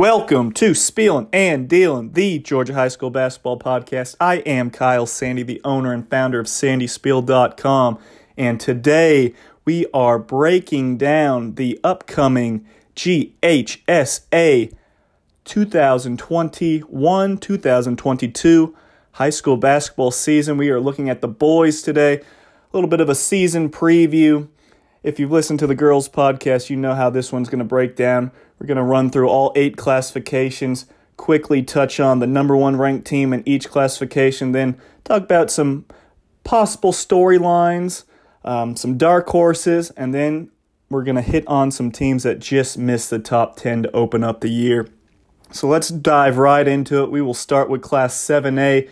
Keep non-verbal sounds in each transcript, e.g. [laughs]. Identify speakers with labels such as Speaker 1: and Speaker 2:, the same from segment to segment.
Speaker 1: Welcome to Spielin' and Dealin', the Georgia High School Basketball Podcast. I am Kyle Sandy, the owner and founder of SandySpiel.com, and today we are breaking down the upcoming GHSA 2021 2022 high school basketball season. We are looking at the boys today, a little bit of a season preview. If you've listened to the girls' podcast, you know how this one's going to break down. We're going to run through all eight classifications, quickly touch on the number one ranked team in each classification, then talk about some possible storylines, um, some dark horses, and then we're going to hit on some teams that just missed the top 10 to open up the year. So let's dive right into it. We will start with Class 7A.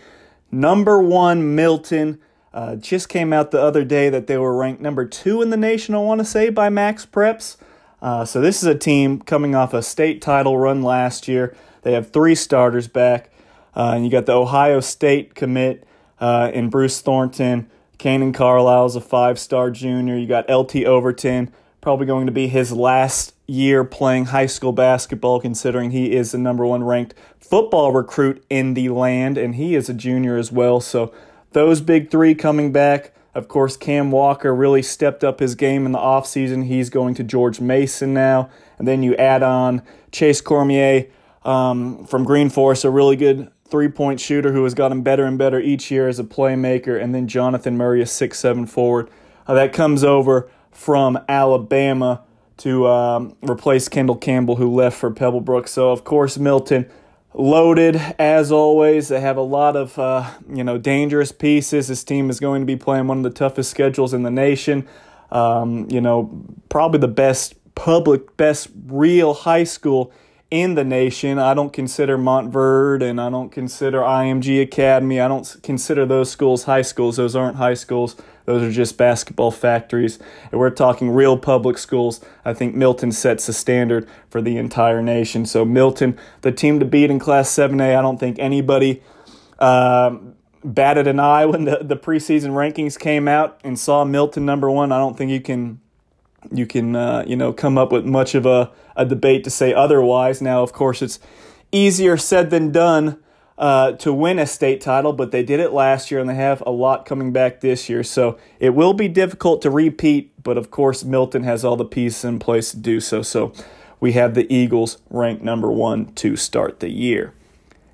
Speaker 1: Number one, Milton. Uh, just came out the other day that they were ranked number two in the nation, I want to say, by MaxPreps. Uh, so this is a team coming off a state title run last year. They have three starters back, uh, and you got the Ohio State commit uh, in Bruce Thornton. Kanan Carlisle is a five-star junior. You got LT Overton, probably going to be his last year playing high school basketball, considering he is the number one ranked football recruit in the land, and he is a junior as well. So those big three coming back. Of course, Cam Walker really stepped up his game in the offseason. He's going to George Mason now. And then you add on Chase Cormier um, from Green Forest, a really good three point shooter who has gotten better and better each year as a playmaker. And then Jonathan Murray, a six-seven forward. Uh, that comes over from Alabama to um, replace Kendall Campbell, who left for Pebblebrook. So, of course, Milton loaded as always. They have a lot of uh, you know dangerous pieces. This team is going to be playing one of the toughest schedules in the nation. Um, you know, probably the best public, best real high school in the nation. I don't consider Montverde and I don't consider IMG Academy. I don't consider those schools high schools. Those aren't high schools. Those are just basketball factories. And we're talking real public schools. I think Milton sets the standard for the entire nation. So, Milton, the team to beat in Class 7A, I don't think anybody uh, batted an eye when the, the preseason rankings came out and saw Milton number one. I don't think you can you can uh, you know come up with much of a, a debate to say otherwise. Now, of course, it's easier said than done uh, to win a state title, but they did it last year and they have a lot coming back this year. So it will be difficult to repeat, but of course, Milton has all the pieces in place to do so. So we have the Eagles ranked number one to start the year.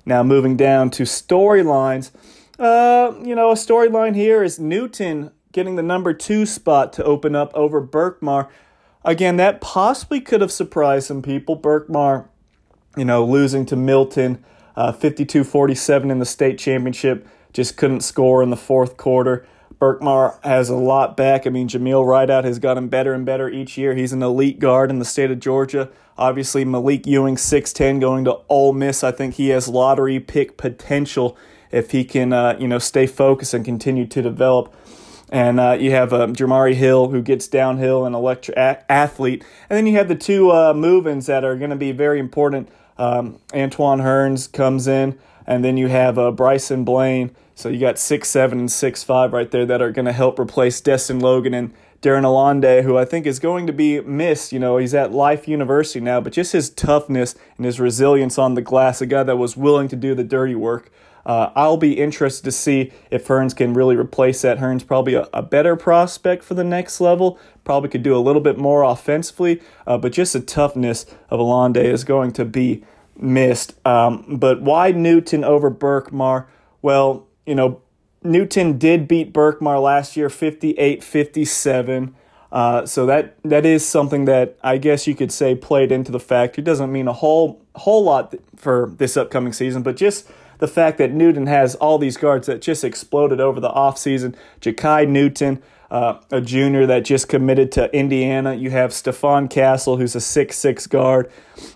Speaker 1: Now, moving down to storylines. Uh, you know, a storyline here is Newton getting the number two spot to open up over Berkmar. Again, that possibly could have surprised some people. Berkmar, you know, losing to Milton uh, 52 47 in the state championship, just couldn't score in the fourth quarter. Berkmar has a lot back. I mean, Jameel Rideout has gotten better and better each year. He's an elite guard in the state of Georgia. Obviously, Malique Ewin, 6'10, going to Ole Miss. I think he has lottery pick potential if he can, uh, you know, stay focused and continue to develop. And uh, you have uh, Jamari Hill, who gets downhill, an electric athlete. And then you have the two uh, move-ins that are going to be very important um, Antoine Hearns comes in, and then you have uh, Bryson Blaine. So you got six seven and six five right there that are going to help replace Destin Logan and Darren Alonde, who I think is going to be missed. You know, he's at Life University now, but just his toughness and his resilience on the glass, a guy that was willing to do the dirty work. Uh, I'll be interested to see if Hearns can really replace that. Hearns probably a, a, better prospect for the next level. Probably could do a little bit more offensively, uh, but just the toughness of Alonde is going to be missed. Um, but why Newton over Berkmar? Well, you know, Newton did beat Berkmar last year 58 57. Uh, so that that is something that I guess you could say played into the fact. It doesn't mean a whole whole lot for this upcoming season, but just the fact that Newton has all these guards that just exploded over the offseason. Jakai Newton, uh, a junior that just committed to Indiana. You have Stephon Castle, who's a six-six guard,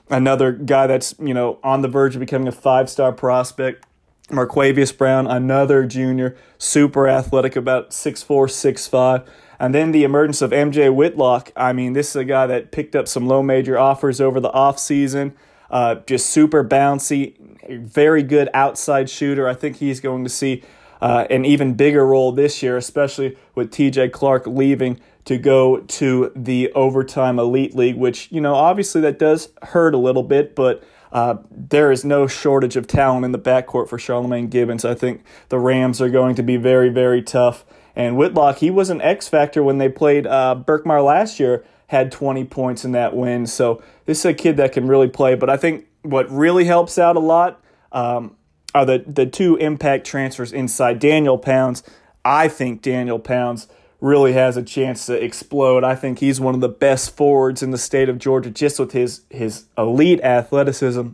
Speaker 1: another guy that's you know on the verge of becoming a five-star prospect. Marquavius Brown, another junior, super athletic, about six four, six five. And then the emergence of MJ Whitlock. I mean, this is a guy that picked up some low major offers over the offseason. Uh, just super bouncy, very good outside shooter. I think he's going to see uh, an even bigger role this year, especially with TJ Clark leaving to go to the overtime elite league, which, you know, obviously that does hurt a little bit, but uh, there is no shortage of talent in the backcourt for Charlemagne Gibbons. I think the Rams are going to be very, very tough. And Whitlock, he was an X factor when they played uh, Berkmar last year, had 20 points in that win. So this is a kid that can really play. But I think what really helps out a lot um, are the, the two impact transfers inside. Daniel Pounds, I think Daniel Pounds really has a chance to explode. I think he's one of the best forwards in the state of Georgia just with his his elite athleticism.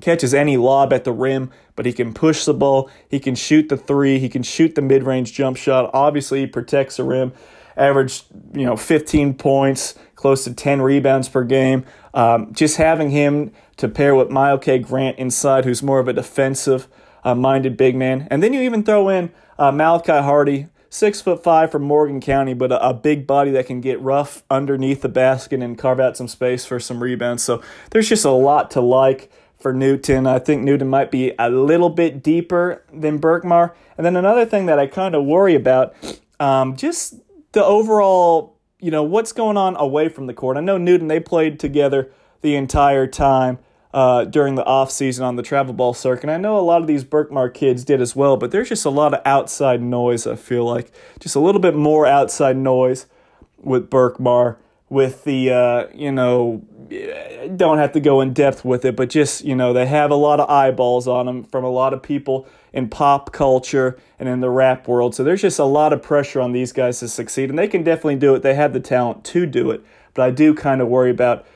Speaker 1: Catches any lob at the rim, but he can push the ball. He can shoot the three. He can shoot the mid range jump shot. Obviously, he protects the rim. Averaged, you know, 15 points, close to 10 rebounds per game. Um, just having him to pair with Myles Grant inside, who's more of a defensive uh, minded big man. And then you even throw in uh, Malachi Hardy, six foot five from Morgan County, but a, a, big body that can get rough underneath the basket and carve out some space for some rebounds. So there's just a lot to like for Newton. I think Newton might be a little bit deeper than Berkmar. And then another thing that I kind of worry about, um, just the overall, you know, what's going on away from the court. I know Newton, they played together the entire time uh, during the off season on the travel ball circuit. And I know a lot of these Berkmar kids did as well, but there's just a lot of outside noise. I feel like just a little bit more outside noise with Berkmar. With the uh, you know, don't have to go in depth with it, but just you know, they have a lot of eyeballs on them from a lot of people in pop culture and in the rap world. So there's just a lot of pressure on these guys to succeed, and they can definitely do it. They have the talent to do it, but I do kind of worry about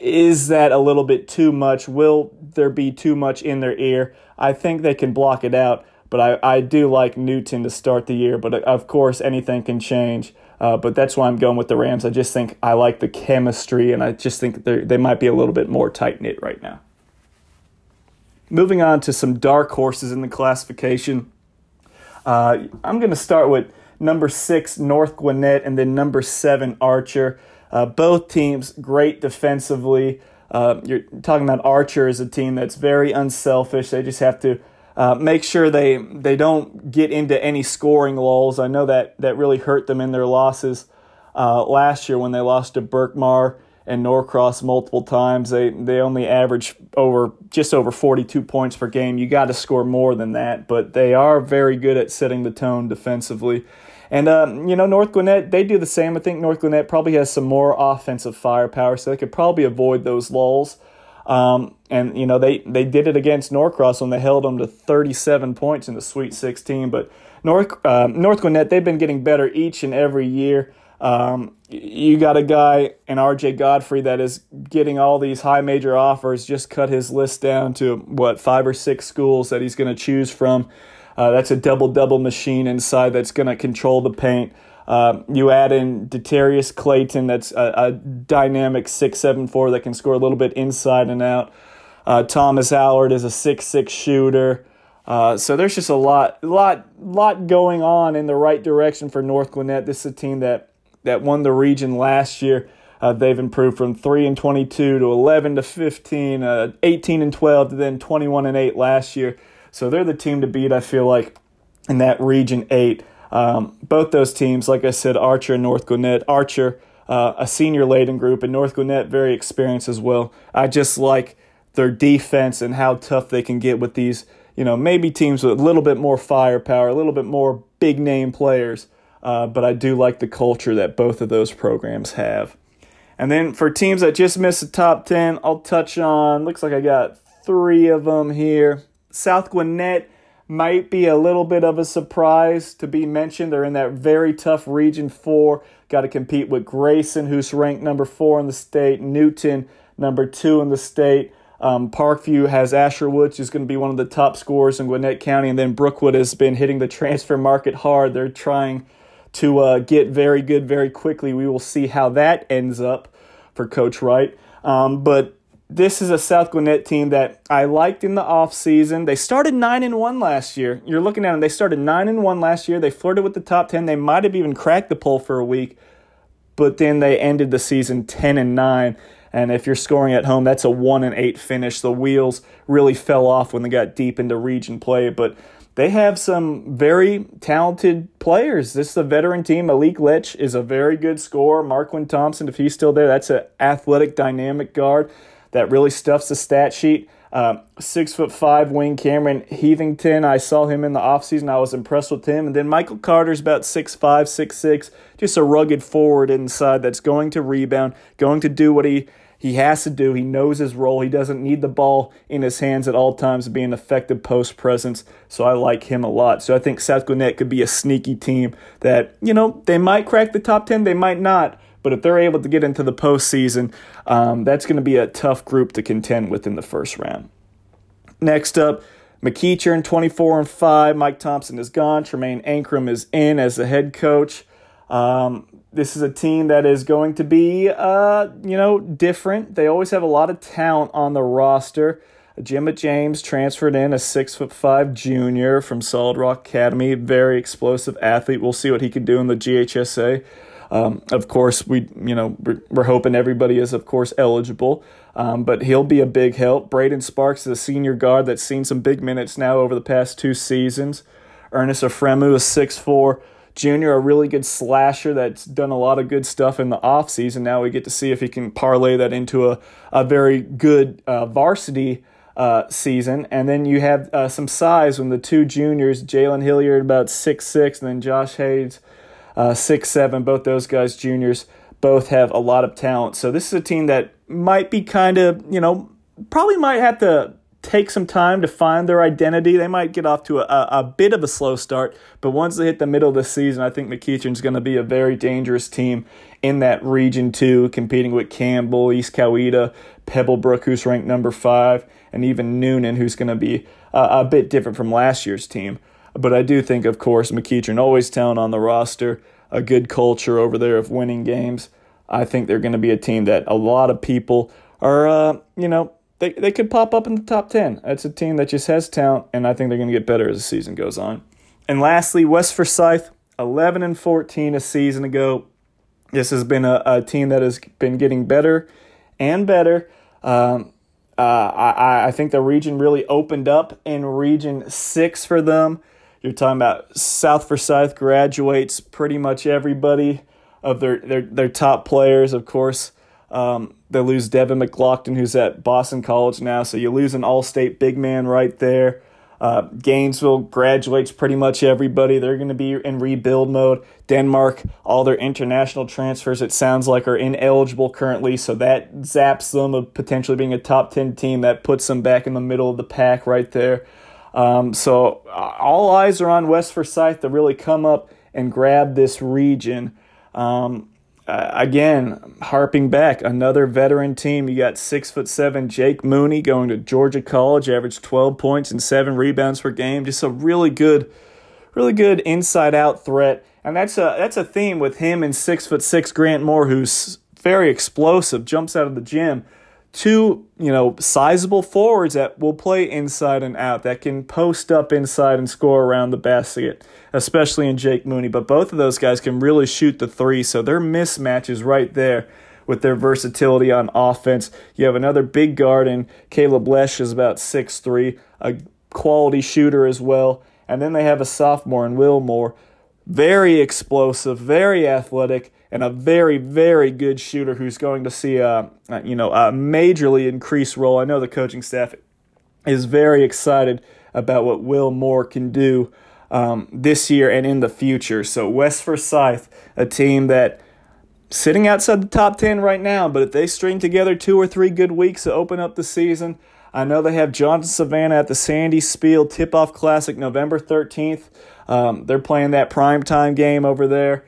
Speaker 1: is that a little bit too much? Will there be too much in their ear? I think they can block it out, but I, I do like Newton to start the year. But of course, anything can change. Uh, but that's why I'm going with the Rams. I just think I like the chemistry, and I just think they might be a little bit more tight knit right now. Moving on to some dark horses in the classification. Uh, I'm going to start with number six, North Gwinnett, and then number seven, Archer. Uh, both teams great defensively. Uh, you're talking about Archer as a team that's very unselfish. They just have to uh, make sure they they don't get into any scoring lulls. I know that that really hurt them in their losses uh, last year when they lost to Berkmar and Norcross multiple times. They they only average over just over 42 points per game. You got to score more than that, but they are very good at setting the tone defensively. And, um, you know, North Gwinnett, they do the same. I think North Gwinnett probably has some more offensive firepower, so they could probably avoid those lulls. Um, and, you know, they, they did it against Norcross when they held them to 37 points in the Sweet 16. But North, uh, North Gwinnett, they've been getting better each and every year. Um, you got a guy in RJ Godfrey that is getting all these high major offers, just cut his list down to what, five or six schools that he's going to choose from. Uh, that's a double double machine inside that's going to control the paint. Uh, you add in Deterius Clayton, that's a, a, dynamic six seven four that can score a little bit inside and out. Uh, Thomas Allard is a six six shooter. Uh, so there's just a lot, lot, lot going on in the right direction for North Gwinnett. This is a team that that won the region last year. Uh, they've improved from three and twenty two to eleven to 15, uh, 18 and twelve to then twenty one and eight last year. So they're the team to beat, I feel like, in that Region 8. Um, both those teams, like I said, Archer and North Gwinnett. Archer, uh, a senior laden group, and North Gwinnett, very experienced as well. I just like their defense and how tough they can get with these, you know, maybe teams with a little bit more firepower, a little bit more big name players. Uh, but I do like the culture that both of those programs have. And then for teams that just missed the top 10, I'll touch on, looks like I got three of them here. South Gwinnett might be a little bit of a surprise to be mentioned. They're in that very tough Region 4. Got to compete with Grayson, who's ranked number four in the state, Newton, number two in the state. Um, Parkview has Asher Woods, who's going to be one of the top scorers in Gwinnett County. And then Brookwood has been hitting the transfer market hard. They're trying to uh, get very good very quickly. We will see how that ends up for Coach Wright. Um, but this is a South Gwinnett team that I liked in the offseason. They started 9 and 1 last year. You're looking at them, they started 9 and 1 last year. They flirted with the top 10. They might have even cracked the poll for a week, but then they ended the season 10 and 9. And if you're scoring at home, that's a 1 and 8 finish. The wheels really fell off when they got deep into region play, but they have some very talented players. This is a veteran team. Malik Lech is a very good scorer. Marquin Thompson, if he's still there, that's an athletic, dynamic guard that really stuffs the stat sheet. Uh, six foot five wing Cameron Heathington. I saw him in the offseason. I was impressed with him. And then Michael Carter's about six five, six six, just a rugged forward inside that's going to rebound, going to do what he he has to do. He knows his role. He doesn't need the ball in his hands at all times to be an effective post presence. So I like him a lot. So I think South Gwinnett could be a sneaky team that, you know, they might crack the top 10, they might not. But if they're able to get into the postseason, um, that's going to be a tough group to contend with in the first round. Next up, McEachern, 24 and 5. Mike Thompson is gone. Tremaine Ankrum is in as the head coach. Um, this is a team that is going to be, uh, you know, different. They always have a lot of talent on the roster. Jimmy James transferred in a six foot five junior from Solid Rock Academy, very explosive athlete. We'll see what he can do in the GHSA. Um, of course, we you know we're, we're, hoping everybody is of course eligible, um, but he'll be a big help. Braden Sparks is a senior guard that's seen some big minutes now over the past two seasons. Ernest Afremu is six four junior, a really good slasher that's done a lot of good stuff in the offseason. Now we get to see if he can parlay that into a, a very good uh, varsity uh, season. And then you have uh, some size when the two juniors, Jalen Hilliard about six six, and then Josh Hayes uh, six seven. Both those guys juniors both have a lot of talent. So this is a team that might be kind of you know probably might have to take some time to find their identity. They might get off to a, a bit of a slow start, but once they hit the middle of the season, I think McEachern's going to be a very dangerous team in that region too, competing with Campbell, East Coweta, Pebblebrook, who's ranked number five, and even Newnan, who's going to be a bit different from last year's team. But I do think, of course, McEachern always talent on the roster, a good culture over there of winning games. I think they're going to be a team that a lot of people are, uh, you know, they, they could pop up in the top 10. It's a team that just has talent, and I think they're going to get better as the season goes on. And lastly, West Forsyth, 11 and 14 a season ago. This has been a, a team that has been getting better and better. Um, uh, I, I think the region really opened up in Region 6 for them. You're talking about South Forsyth graduates pretty much everybody of their, their, their top players, of course. Um, they lose Devin McGlockton, who's at Boston College now, so you lose an all state big man right there. Uh, Gainesville graduates pretty much everybody. They're going to be in rebuild mode. Denmark, all their international transfers, it sounds like, are ineligible currently, so that zaps them of potentially being a top 10 team. That puts them back in the middle of the pack right there. Um, so uh, all eyes are on West Forsyth to really come up and grab this region. Um, uh, again, harping back, another veteran team. You got six foot seven Jake Mooney going to Georgia College, averaged 12 points and seven rebounds per game. Just a really good, really good inside out threat. And that's a that's a theme with him and six foot six Grant Moore, who's very explosive, jumps out of the gym two, you know, sizable forwards that will play inside and out, that can post up inside and score around the basket, especially in Jake Mooney. But both of those guys can really shoot the three, so their mismatch is right there with their versatility on offense. You have another big guard in Caleb Lesh is about six three, a quality shooter as well. And then they have a sophomore in Will Moore, very explosive, very athletic, and a very, very good shooter who's going to see a, you know, a majorly increased role. I know the coaching staff is very excited about what Will Moore can do um, this year and in the future. So West Forsyth, a team that sitting outside the top 10 right now, but if they string together two or three good weeks to open up the season, I know they have Johnson Savannah at the Sandy Spiel Tip-Off Classic November 13th. Um, they're playing that prime time game over there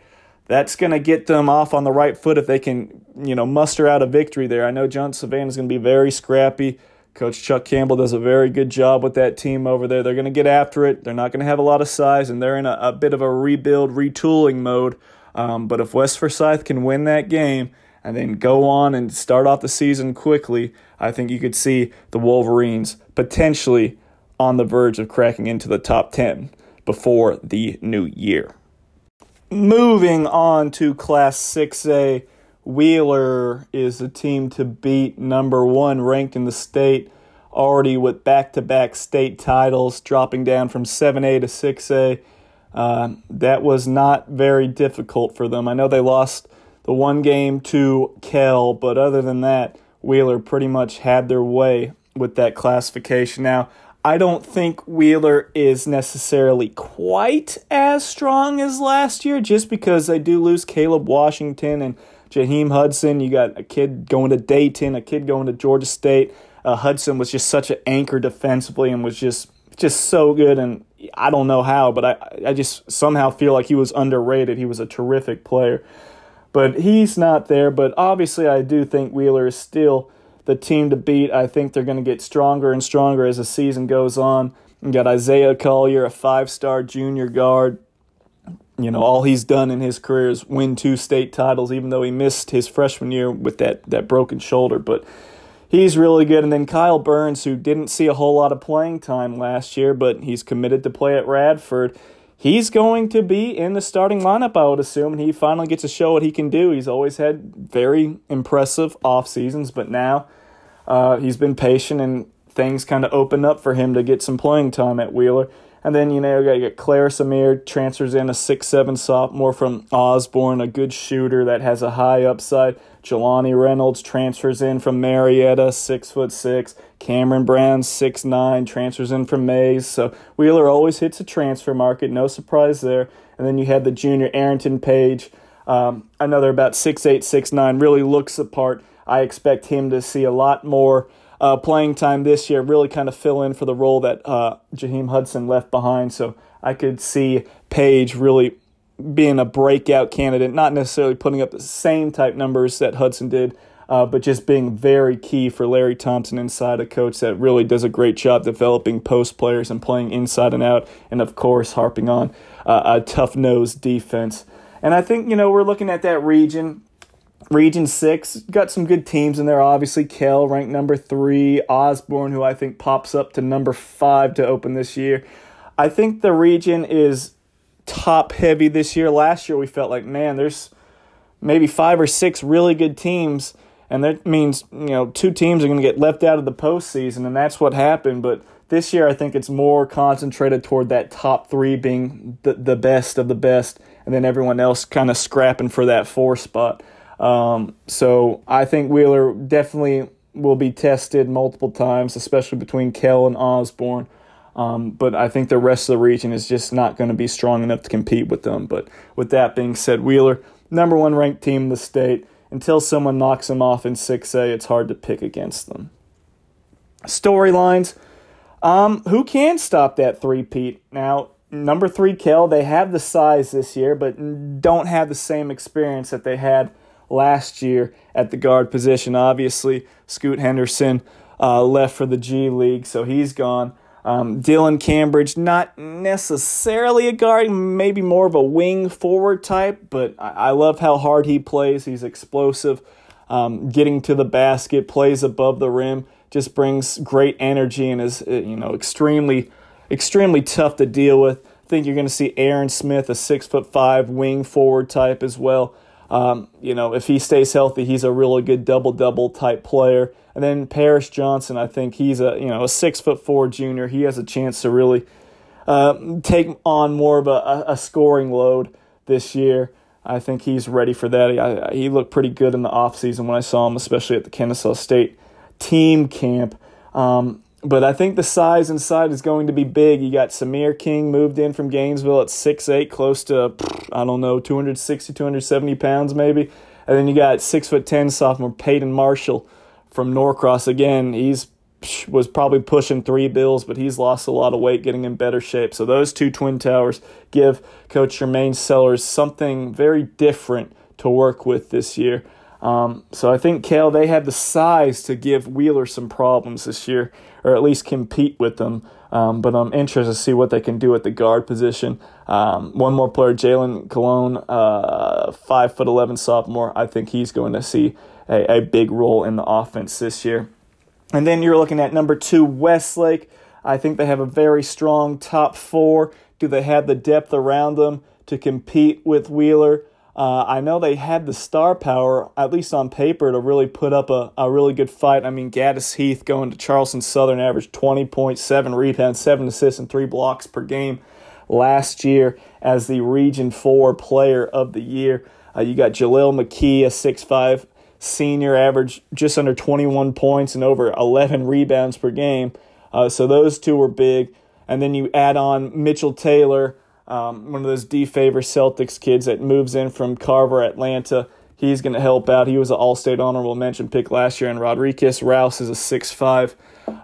Speaker 1: that's going to get them off on the right foot if they can, you know, muster out a victory there. I know John Savannah is going to be very scrappy. Coach Chuck Campbell does a very good job with that team over there. They're going to get after it. They're not going to have a lot of size, and they're in a, a bit of a rebuild, retooling mode. Um, but if West Forsyth can win that game and then go on and start off the season quickly, I think you could see the Wolverines potentially on the verge of cracking into the top 10 before the new year. Moving on to Class 6A, Wheeler is the team to beat, number one ranked in the state, already with back to back state titles, dropping down from 7A to 6A. Uh, that was not very difficult for them. I know they lost the one game to Kell, but other than that, Wheeler pretty much had their way with that classification. Now, I don't think Wheeler is necessarily quite as strong as last year just because they do lose Caleb Washington and Jaheim Hudson. You got a kid going to Dayton, a kid going to Georgia State. Uh, Hudson was just such an anchor defensively and was just just so good and I don't know how, but I I just somehow feel like he was underrated. He was a terrific player. But he's not there, but obviously I do think Wheeler is still the team to beat. I think they're going to get stronger and stronger as the season goes on. You got Isaiah Collier, a five-star junior guard. You know, all he's done in his career is win two state titles, even though he missed his freshman year with that, that broken shoulder. But he's really good. And then Kyle Burns, who didn't see a whole lot of playing time last year, but he's committed to play at Radford. He's going to be in the starting lineup, I would assume, and he finally gets to show what he can do. He's always had very impressive off seasons, but now uh, he's been patient and things kind of open up for him to get some playing time at Wheeler. And then, you know, you got Claire Samir, transfers in a six-seven sophomore from Osborne, a good shooter that has a high upside. Jelani Reynolds transfers in from Marietta, six foot six. Cameron Brown, six nine, transfers in from Maize. So Wheeler always hits a transfer market, no surprise there. And then you had the junior Arrington Page, um, another about six eight, six nine, really looks the part. I expect him to see a lot more uh, playing time this year, really kind of fill in for the role that uh, Jaheim Hudson left behind. So I could see Page really being a breakout candidate, not necessarily putting up the same type numbers that Hudson did, uh, but just being very key for Larry Thompson inside, a coach that really does a great job developing post players and playing inside and out, and of course, harping on uh, a tough nosed defense. And I think, you know, we're looking at that region Region 6 got some good teams in there. Obviously, Kell ranked number 3, Osborne, who I think pops up to number 5 to open this year. I think the region is top heavy this year. Last year, we felt like, man, there's maybe five or six really good teams, and that means, you know, two teams are going to get left out of the postseason, and that's what happened. But this year, I think it's more concentrated toward that top three being the, the best of the best, and then everyone else kind of scrapping for that four spot. Um, so I think Wheeler definitely will be tested multiple times, especially between Kell and Osborne. Um, but I think the rest of the region is just not going to be strong enough to compete with them. But with that being said, Wheeler, number one ranked team in the state. Until someone knocks them off in 6A, it's hard to pick against them. Storylines. Um, who can stop that three-peat? Now, number three, Kell, they have the size this year, but don't have the same experience that they had last year at the guard position. Obviously, Scoot Henderson uh, left for the G League, so he's gone. Um, Dylan Cambridge, not necessarily a guard, maybe more of a wing forward type, but I, I love how hard he plays. He's explosive, um, getting to the basket, plays above the rim, just brings great energy and is uh, you know extremely, extremely tough to deal with. I think you're going to see Aaron Smith, a six foot five wing forward type as well. Um, you know, if he stays healthy, he's a really good double double type player. And then Paris Johnson, I think he's a you know a six foot four junior. He has a chance to really uh, take on more of a, a scoring load this year. I think he's ready for that. I, he looked pretty good in the offseason when I saw him, especially at the Kennesaw State team camp. Um, but I think the size inside is going to be big. You got Samir King moved in from Gainesville at six eight, close to, I don't know, 260, 270 pounds maybe. And then you got 6 foot 10 sophomore Peyton Marshall from Norcross. Again, he's was probably pushing three bills, but he's lost a lot of weight, getting in better shape. So those two twin towers give Coach Jermaine Sellers something very different to work with this year. Um, so I think Kell they have the size to give Wheeler some problems this year, or at least compete with them. Um, but I'm interested to see what they can do at the guard position. Um, one more player, Jalen Cologne, uh, five foot eleven sophomore. I think he's going to see a, a big role in the offense this year. And then you're looking at number two, Westlake. I think they have a very strong top four. Do they have the depth around them to compete with Wheeler? Uh, I know they had the star power, at least on paper, to really put up a, a really good fight. I mean, Gaddis Heath going to Charleston Southern averaged 20.7 rebounds, 7 assists, and 3 blocks per game last year as the Region 4 player of the year. Uh, you got Jaleel McKee, a 6'5 senior, averaged just under 21 points and over 11 rebounds per game. Uh, so those two were big. And then you add on Mitchell Taylor, um, one of those D favor Celtics kids that moves in from Carver, Atlanta. He's going to help out. He was an All State honorable mention pick last year, and Rodriguez Rouse is a six-five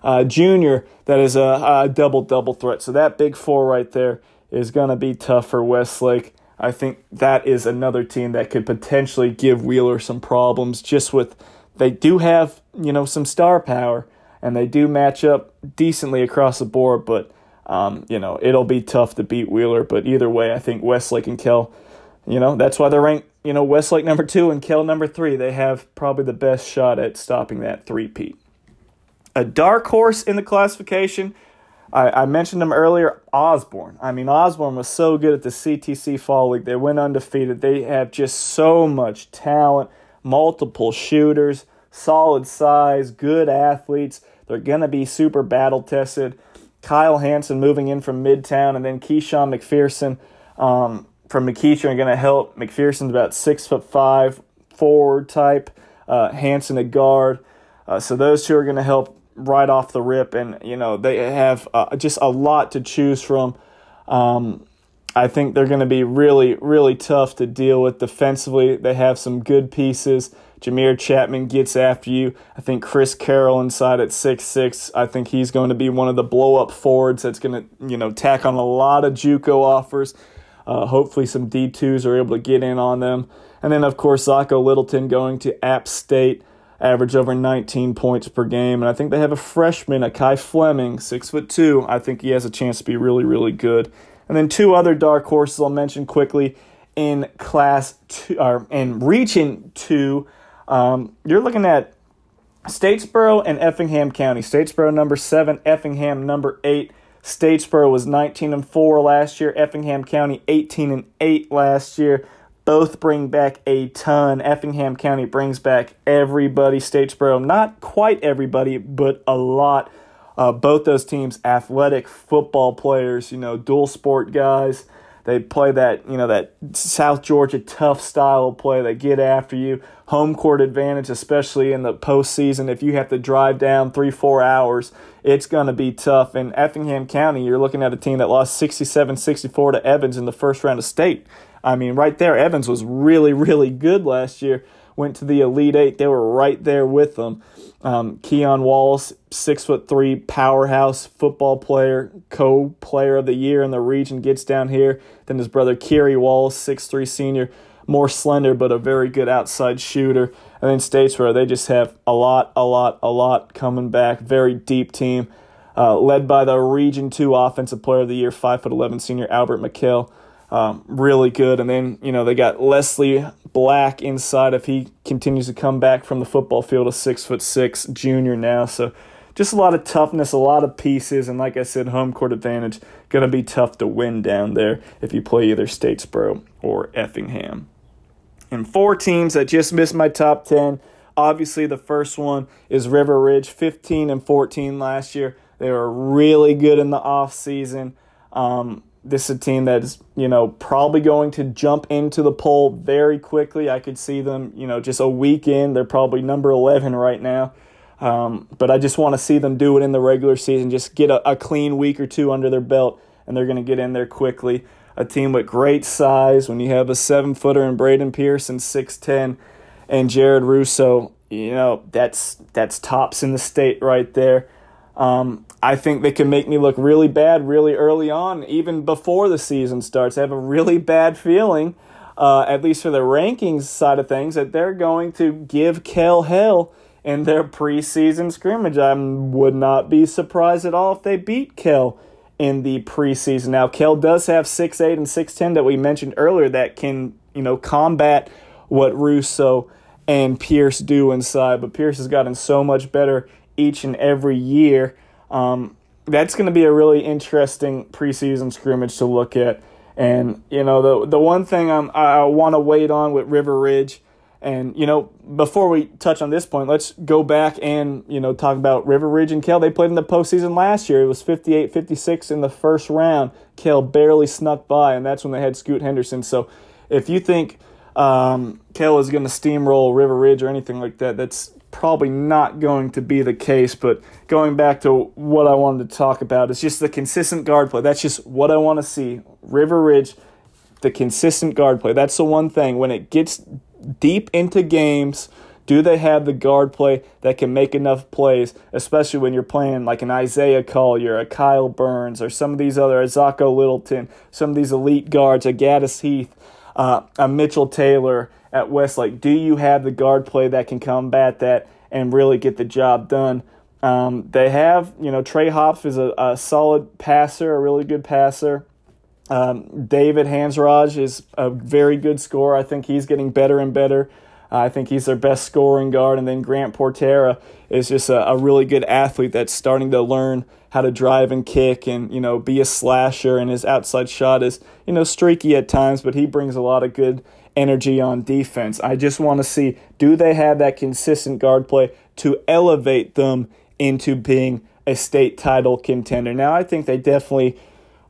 Speaker 1: uh, junior that is a, a double double threat. So that big four right there is going to be tough for Westlake. I think that is another team that could potentially give Wheeler some problems just with they do have, you know, some star power and they do match up decently across the board, but um, you know, it'll be tough to beat Wheeler, but either way, I think Westlake and Kell, you know, that's why they're ranked, you know, Westlake number 2 and Kell number 3. They have probably the best shot at stopping that three-peat. A dark horse in the classification I, I mentioned them earlier, Osborne. I mean, Osborne was so good at the CTC Fall League. They went undefeated. They have just so much talent, multiple shooters, solid size, good athletes. They're going to be super battle tested. Kyle Hanson moving in from Midtown, and then Keyshawn McPherson um, from McKeeshawn are going to help. McPherson's about six foot five, forward type. Uh, Hanson a guard. Uh, so those two are going to help right off the rip, and you know they have uh, just a lot to choose from. Um, I think they're going to be really, really tough to deal with defensively. They have some good pieces. Jameer Chapman gets after you. I think Chris Carroll inside at six six. I think he's going to be one of the blow up forwards that's going to you know tack on a lot of JUCO offers. Uh, hopefully, some D twos are able to get in on them. And then, of course, Zacho Littleton going to App State average over 19 points per game. And I think they have a freshman, a Kai Fleming, six foot two. I think he has a chance to be really, really good. And then two other dark horses I'll mention quickly in class two or in region two. Um, you're looking at Statesboro and Effingham County. Statesboro number seven, Effingham number eight. Statesboro was 19 and 4 last year. Effingham County 18 and 8 last year. Both bring back a ton. Effingham County brings back everybody. Statesboro, not quite everybody, but a lot. Uh, both those teams, athletic football players, you know, dual sport guys. They play that, you know, that South Georgia tough style of play. They get after you. Home court advantage, especially in the postseason. If you have to drive down three, four hours, it's going to be tough. In Effingham County, you're looking at a team that lost 67 64 to Evans in the first round of state. I mean, right there, Evans was really, really good last year. Went to the Elite Eight. They were right there with them. Um, Keon Wallace, six foot three powerhouse football player, co player of the year in the region, gets down here. Then his brother Kerry Wallace, six three senior, more slender but a very good outside shooter. And then Statesboro, they just have a lot, a lot, a lot coming back. Very deep team, uh, led by the Region Two Offensive Player of the Year, five foot eleven senior Albert McKell um, really good. And then, you know, they got Leslie Black inside if he continues to come back from the football field, a six foot six junior now. So just a lot of toughness, a lot of pieces, and like I said, home court advantage. Going to be tough to win down there if you play either Statesboro or Effingham. And four teams that just missed my top 10. Obviously, the first one is River Ridge, 15 and 14 last year. They were really good in the off season. Um, this is a team that is, you know, probably going to jump into the poll very quickly. I could see them, you know, just a week in. They're probably number 11 right now. Um, but I just want to see them do it in the regular season, just get a, a clean week or two under their belt, and they're going to get in there quickly. A team with great size. When you have a seven footer and Braden Pearson, 6'10, and Jared Russo, you know, that's, that's tops in the state right there. Um, I think they can make me look really bad really early on, even before the season starts. I have a really bad feeling, uh, at least for the rankings side of things, that they're going to give Kell hell in their preseason scrimmage. I would not be surprised at all if they beat Kell in the preseason. Now, Kell does have 6'8 and 6'10 that we mentioned earlier that can, you know, combat what Russo and Pierce do inside, but Pierce has gotten so much better each and every year. Um, that's going to be a really interesting preseason scrimmage to look at. And you know the the one thing I'm, I want to wait on with River Ridge, and you know before we touch on this point, let's go back and you know talk about River Ridge and Kell. They played in the postseason last year. It was 58-56 in the first round. Kell barely snuck by, and that's when they had Scoot Henderson. So if you think um, is going to steamroll River Ridge or anything like that. That's probably not going to be the case. But going back to what I wanted to talk about it's just the consistent guard play. That's just what I want to see. River Ridge, the consistent guard play. That's the one thing. When it gets deep into games, do they have the guard play that can make enough plays, especially when you're playing like an Isaiah Collier, a Kyle Burns, or some of these other, a Zacho Littleton, some of these elite guards, a Gaddis Heath, uh, a Mitchell Taylor at Westlake? Do you have the guard play that can combat that and really get the job done? Um, they have, you know, Trey Hops is a, a solid passer, a really good passer. Um, David Hansraj is a very good scorer. I think he's getting better and better. Uh, I think he's their best scoring guard. And then Grant Portera is just a, a, really good athlete that's starting to learn how to drive and kick and, you know, be a slasher. And his outside shot is, you know, streaky at times, but he brings a lot of good energy on defense. I just want to see do they have that consistent guard play to elevate them into being a state title contender? Now, I think they definitely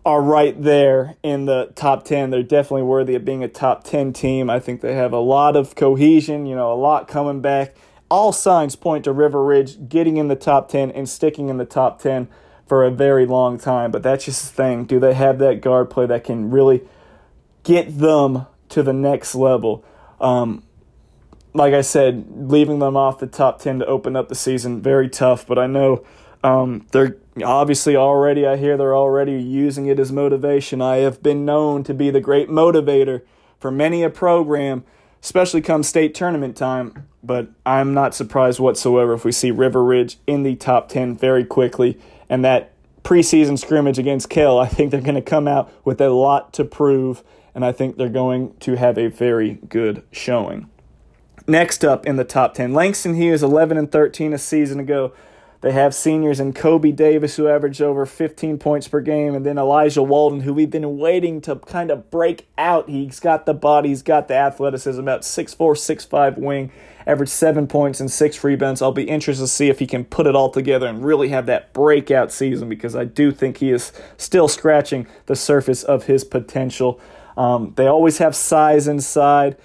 Speaker 1: are right there in the top 10. They're definitely worthy of being a top 10 team. I think they have a lot of cohesion, you know, a lot coming back. All signs point to River Ridge getting in the top 10 and sticking in the top 10 for a very long time. But that's just the thing. Do they have that guard play that can really get them to the next level? Um, like I said, leaving them off the top 10 to open up the season, very tough. But I know um, they're obviously already, I hear they're already using it as motivation. I have been known to be the great motivator for many a program, especially come state tournament time. But I'm not surprised whatsoever if we see River Ridge in the top 10 very quickly. And that preseason scrimmage against Kell, I think they're going to come out with a lot to prove. And I think they're going to have a very good showing. Next up in the top 10, Langston Hughes, 11 and 13 a season ago. They have seniors in Kobe Davis, who averaged over 15 points per game, and then Elijah Walden, who we've been waiting to kind of break out. He's got the body, he's got the athleticism, about 6'4, 6'5 wing, averaged seven points and six rebounds. I'll be interested to see if he can put it all together and really have that breakout season because I do think he is still scratching the surface of his potential. Um, they always have size inside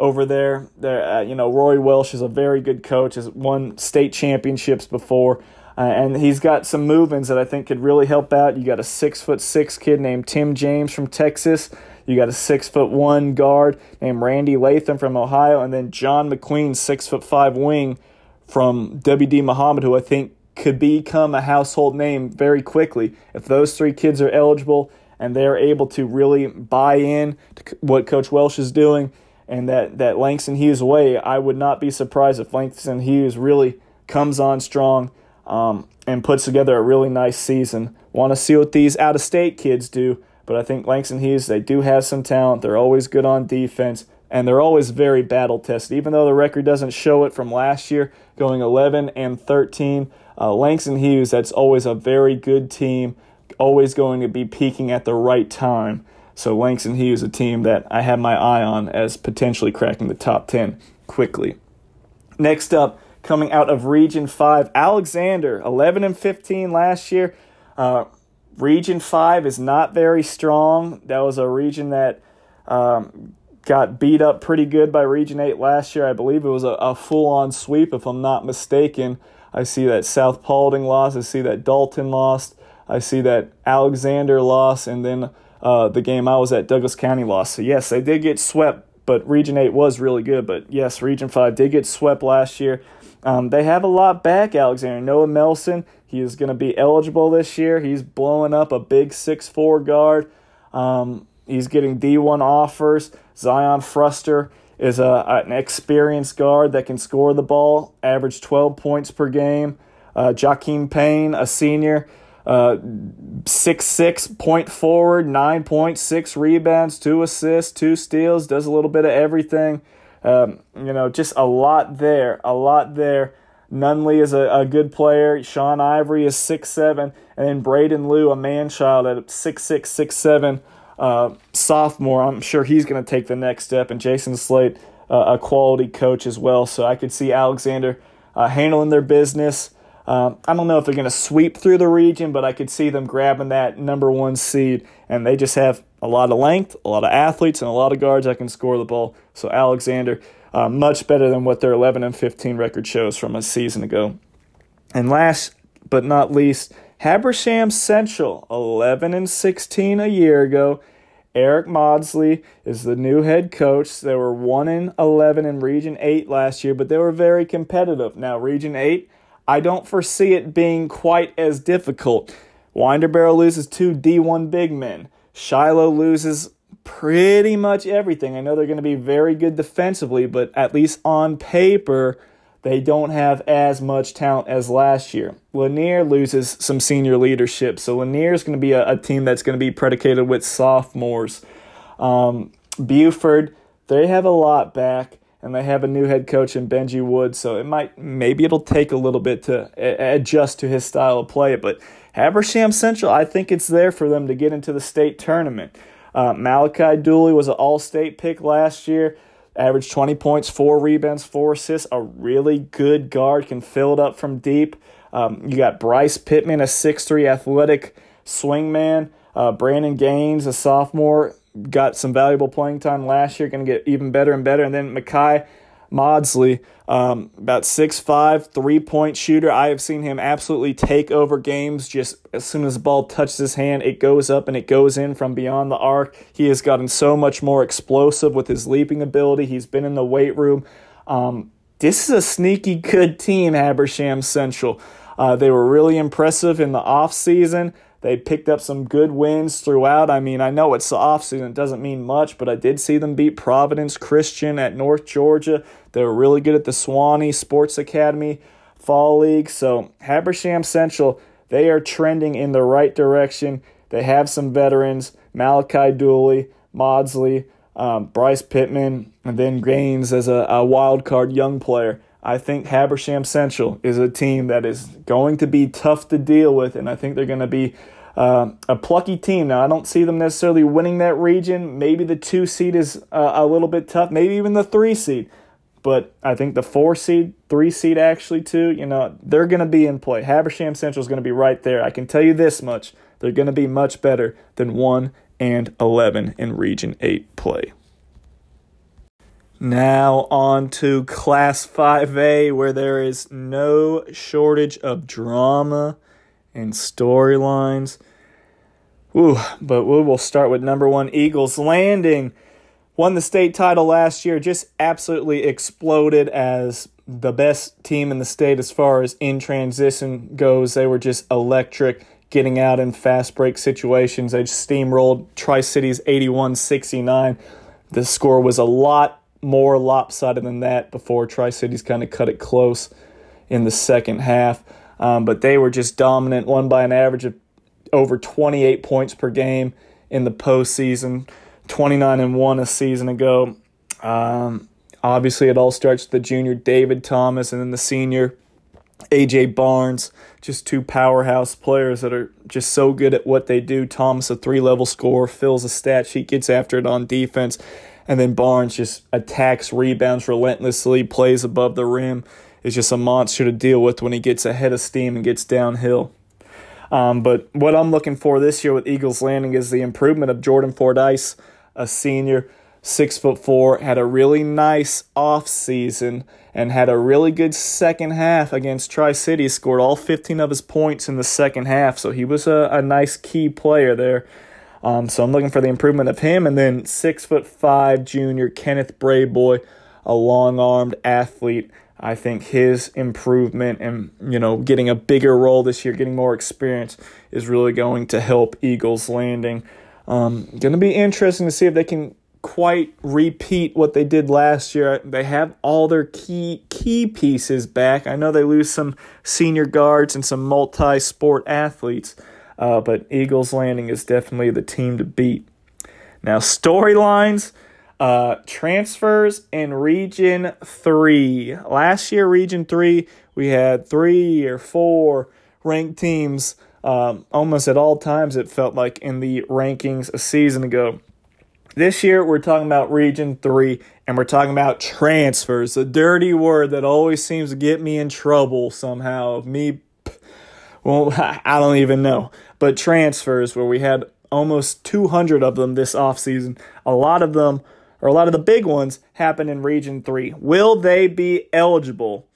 Speaker 1: over there. There, uh, you know, Roy Welsh is a very good coach. Has won state championships before, uh, and he's got some movements that I think could really help out. You got a six foot six kid named Tim James from Texas. You got a six foot one guard named Randy Latham from Ohio, and then John McQueen, six foot five wing from WD Muhammad, who I think could become a household name very quickly. If those three kids are eligible and they're able to really buy in to what Coach Welsh is doing, and that, that Langston Hughes way, I would not be surprised if Langston Hughes really comes on strong um, and puts together a really nice season. Want to see what these out of state kids do, but I think Langston Hughes, they do have some talent. They're always good on defense, and they're always very battle tested. Even though the record doesn't show it from last year, going 11 and 13, uh, Langston Hughes, that's always a very good team, always going to be peaking at the right time. So Langston Hughes, a team that I have my eye on as potentially cracking the top 10 quickly. Next up, coming out of Region 5, Alexander, 11 and 15 last year. Uh, region 5 is not very strong. That was a region that um, got beat up pretty good by Region 8 last year. I believe it was a, a full on sweep, if I'm not mistaken. I see that South Paulding lost. I see that Dalton lost. I see that Alexander lost. And then uh, the game I was at, Douglas County lost. So, yes, they did get swept, but Region 8 was really good. But, yes, Region 5 did get swept last year. Um, they have a lot back, Alexander. Noah Melson, he is going to be eligible this year. He's blowing up a big six-four guard. Um, he's getting D1 offers. Zion Fruster is a, an experienced guard that can score the ball, average 12 points per game. Uh, Joaquin Payne, a senior, uh, six six point forward, nine point six rebounds, two assists, two steals, does a little bit of everything. Um, you know, just a lot there, a lot there. Nunley is a, a good player. Sean Ivory is six seven, and then Braden Liu, a man child at six six six seven, uh, sophomore. I'm sure he's going to take the next step. And Jason Slate, uh, a quality coach as well. So I could see Alexander uh, handling their business. Um, I don't know if they're going to sweep through the region, but I could see them grabbing that number one seed, and they just have a lot of length, a lot of athletes, and a lot of guards that can score the ball. So Alexander, uh, much better than what their 11 and 15 record shows from a season ago. And last but not least, Habersham Central, 11 and 16 a year ago. Eric Maudsley is the new head coach. They were 1 and 11 in Region 8 last year, but they were very competitive. Now, Region 8, I don't foresee it being quite as difficult. Winder Barrow loses two D1 big men. Shiloh loses pretty much everything. I know they're going to be very good defensively, but at least on paper, they don't have as much talent as last year. Lanier loses some senior leadership, so Lanier is going to be a, a, team that's going to be predicated with sophomores. Um, Buford, they have a lot back, and they have a new head coach in Benji Wood, so it might maybe it'll take a little bit to adjust to his style of play, but Habersham Central, I think it's there for them to get into the state tournament. Uh, Malachi Dooley was an all state pick last year, averaged 20 points, four rebounds, four assists. A really good guard, can fill it up from deep. Um, you got Bryce Pittman, a 6'3 athletic swingman. Uh, Brandon Gaines, a sophomore, got some valuable playing time last year, going to get even better and better. And then Makai Maudsley, um, about 6'5, three point shooter. I have seen him absolutely take over games just as soon as the ball touches his hand, it goes up and it goes in from beyond the arc. He has gotten so much more explosive with his leaping ability. He's been in the weight room. Um, this is a sneaky good team, Habersham Central. Uh, they were really impressive in the offseason. They picked up some good wins throughout. I mean, I know it's the offseason, it doesn't mean much, but I did see them beat Providence Christian at North Georgia. They were really good at the Suwanee Sports Academy Fall League. So, Habersham Central, they are trending in the right direction. They have some veterans Malachi Dooley, Maudsley, um, Bryce Pittman, and then Gaines as a, a wild card young player. I think Habersham Central is a team that is going to be tough to deal with, and I think they're going to be uh, a plucky team. Now, I don't see them necessarily winning that region. Maybe the two seed is uh, a little bit tough, maybe even the three seed. But I think the four seed, three seed actually, too, you know, they're going to be in play. Habersham Central is going to be right there. I can tell you this much they're going to be much better than 1 and 11 in Region 8 play. Now on to Class 5A, where there is no shortage of drama and storylines. Ooh, but we will start with number one Eagles Landing. Won the state title last year, just absolutely exploded as the best team in the state as far as in transition goes. They were just electric, getting out in fast break situations. They just steamrolled Tri Cities 81 69. The score was a lot more lopsided than that before Tri Cities kind of cut it close in the second half. Um, but they were just dominant, won by an average of over 28 points per game in the postseason, 29 and 1 a season ago. Um, obviously, it all starts with the junior David Thomas and then the senior AJ Barnes, just two powerhouse players that are just so good at what they do. Thomas, a three level scorer, fills a stat sheet, gets after it on defense. And then Barnes just attacks, rebounds relentlessly, plays above the rim. Is just a monster to deal with when he gets ahead of steam and gets downhill. Um, but what I'm looking for this year with Eagles Landing is the improvement of Jordan Fordyce, a senior, six foot four, had a really nice off season and had a really good second half against Tri City. Scored all 15 of his points in the second half, so he was a, a nice key player there. Um, so I'm looking for the improvement of him. And then six foot five junior Kenneth Brayboy, a long armed athlete. I think his improvement and you know getting a bigger role this year, getting more experience, is really going to help Eagles landing. Um, going to be interesting to see if they can quite repeat what they did last year. They have all their key key pieces back. I know they lose some senior guards and some multi-sport athletes, uh, but Eagles Landing is definitely the team to beat. Now, storylines, uh, transfers in Region 3. Last year, Region 3, we had three or four ranked teams um, almost at all times, it felt like, in the rankings a season ago. This year, we're talking about Region 3, and we're talking about transfers, a dirty word that always seems to get me in trouble somehow. Me, [laughs] well, [laughs] I don't even know but transfers where we had almost 200 of them this offseason. A lot of them, or a lot of the big ones, happen in Region 3. Will they be eligible?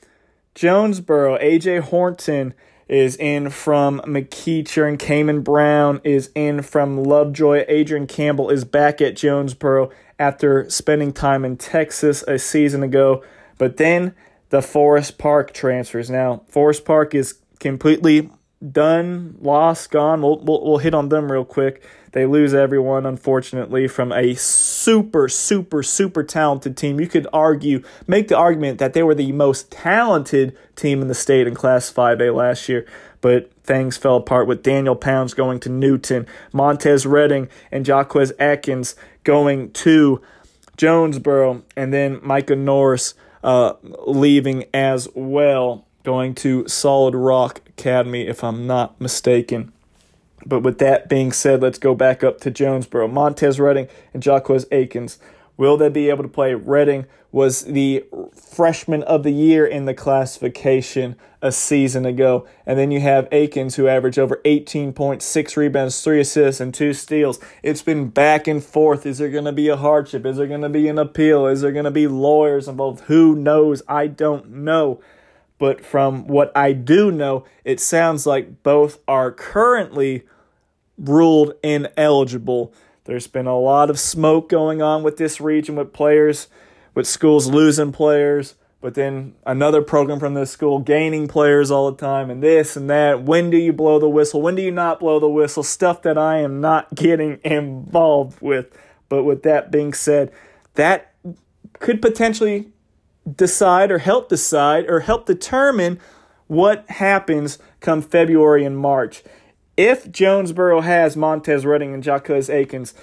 Speaker 1: Jonesboro, AJ Horton is in from McEachern, and Cayman Brown is in from Lovejoy. Adrian Campbell is back at Jonesboro after spending time in Texas a season ago. But then the Forest Park transfers. Now, Forest Park is completely done, lost, gone. We'll, we'll, we'll hit on them real quick. They lose everyone, unfortunately, from a super, super, super talented team. You could argue, make the argument that they were the most talented team in the state in Class 5A last year, but things fell apart with Daniel Pounds going to Newton, Montez Redding and Jaquez Atkins going to Jonesboro, and then Micah Norris uh, leaving as well, going to Solid Rock Academy, if I'm not mistaken. But with that being said, let's go back up to Jonesboro. Montez Redding and Jaquez Akins. Will they be able to play? Redding was the freshman of the year in the classification a season ago. And then you have Akins, who averaged over 18.6 rebounds, three assists, and two steals. It's been back and forth. Is there going to be a hardship? Is there going to be an appeal? Is there going to be lawyers involved? Who knows? I don't know. But from what I do know, it sounds like both are currently ruled ineligible. There's been a lot of smoke going on with this region with players, with schools losing players, but then another program from this school gaining players all the time, and this and that. When do you blow the whistle? When do you not blow the whistle? Stuff that I am not [laughs] getting involved with. But with that being said, that could potentially decide or help decide or help determine what happens come February and March if Jonesboro has Montez Redding and Jaquez Akins,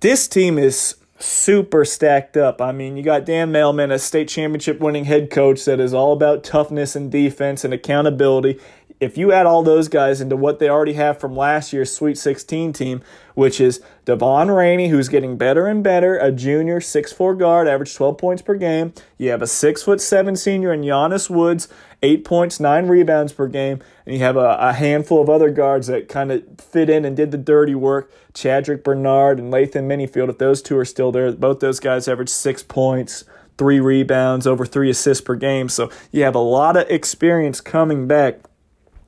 Speaker 1: this team is super stacked up. I mean, you got Dan Mailman, a state championship winning head coach that is all about toughness and defense and accountability if you add all those guys into what they already have from last year's Sweet 16 team, which is Devon Rainey, who's getting better and better, a junior, 6'4 guard, average 12 points per game. You have a 6'7 senior in Giannis Woods, 8 points, 9 rebounds per game. And you have a, a handful of other guards that kind of fit in and did the dirty work. Chadrick Bernard and Lathan Minifield, if those two are still there, both those guys average 6 points three rebounds, over three assists per game. So you have a lot of experience coming back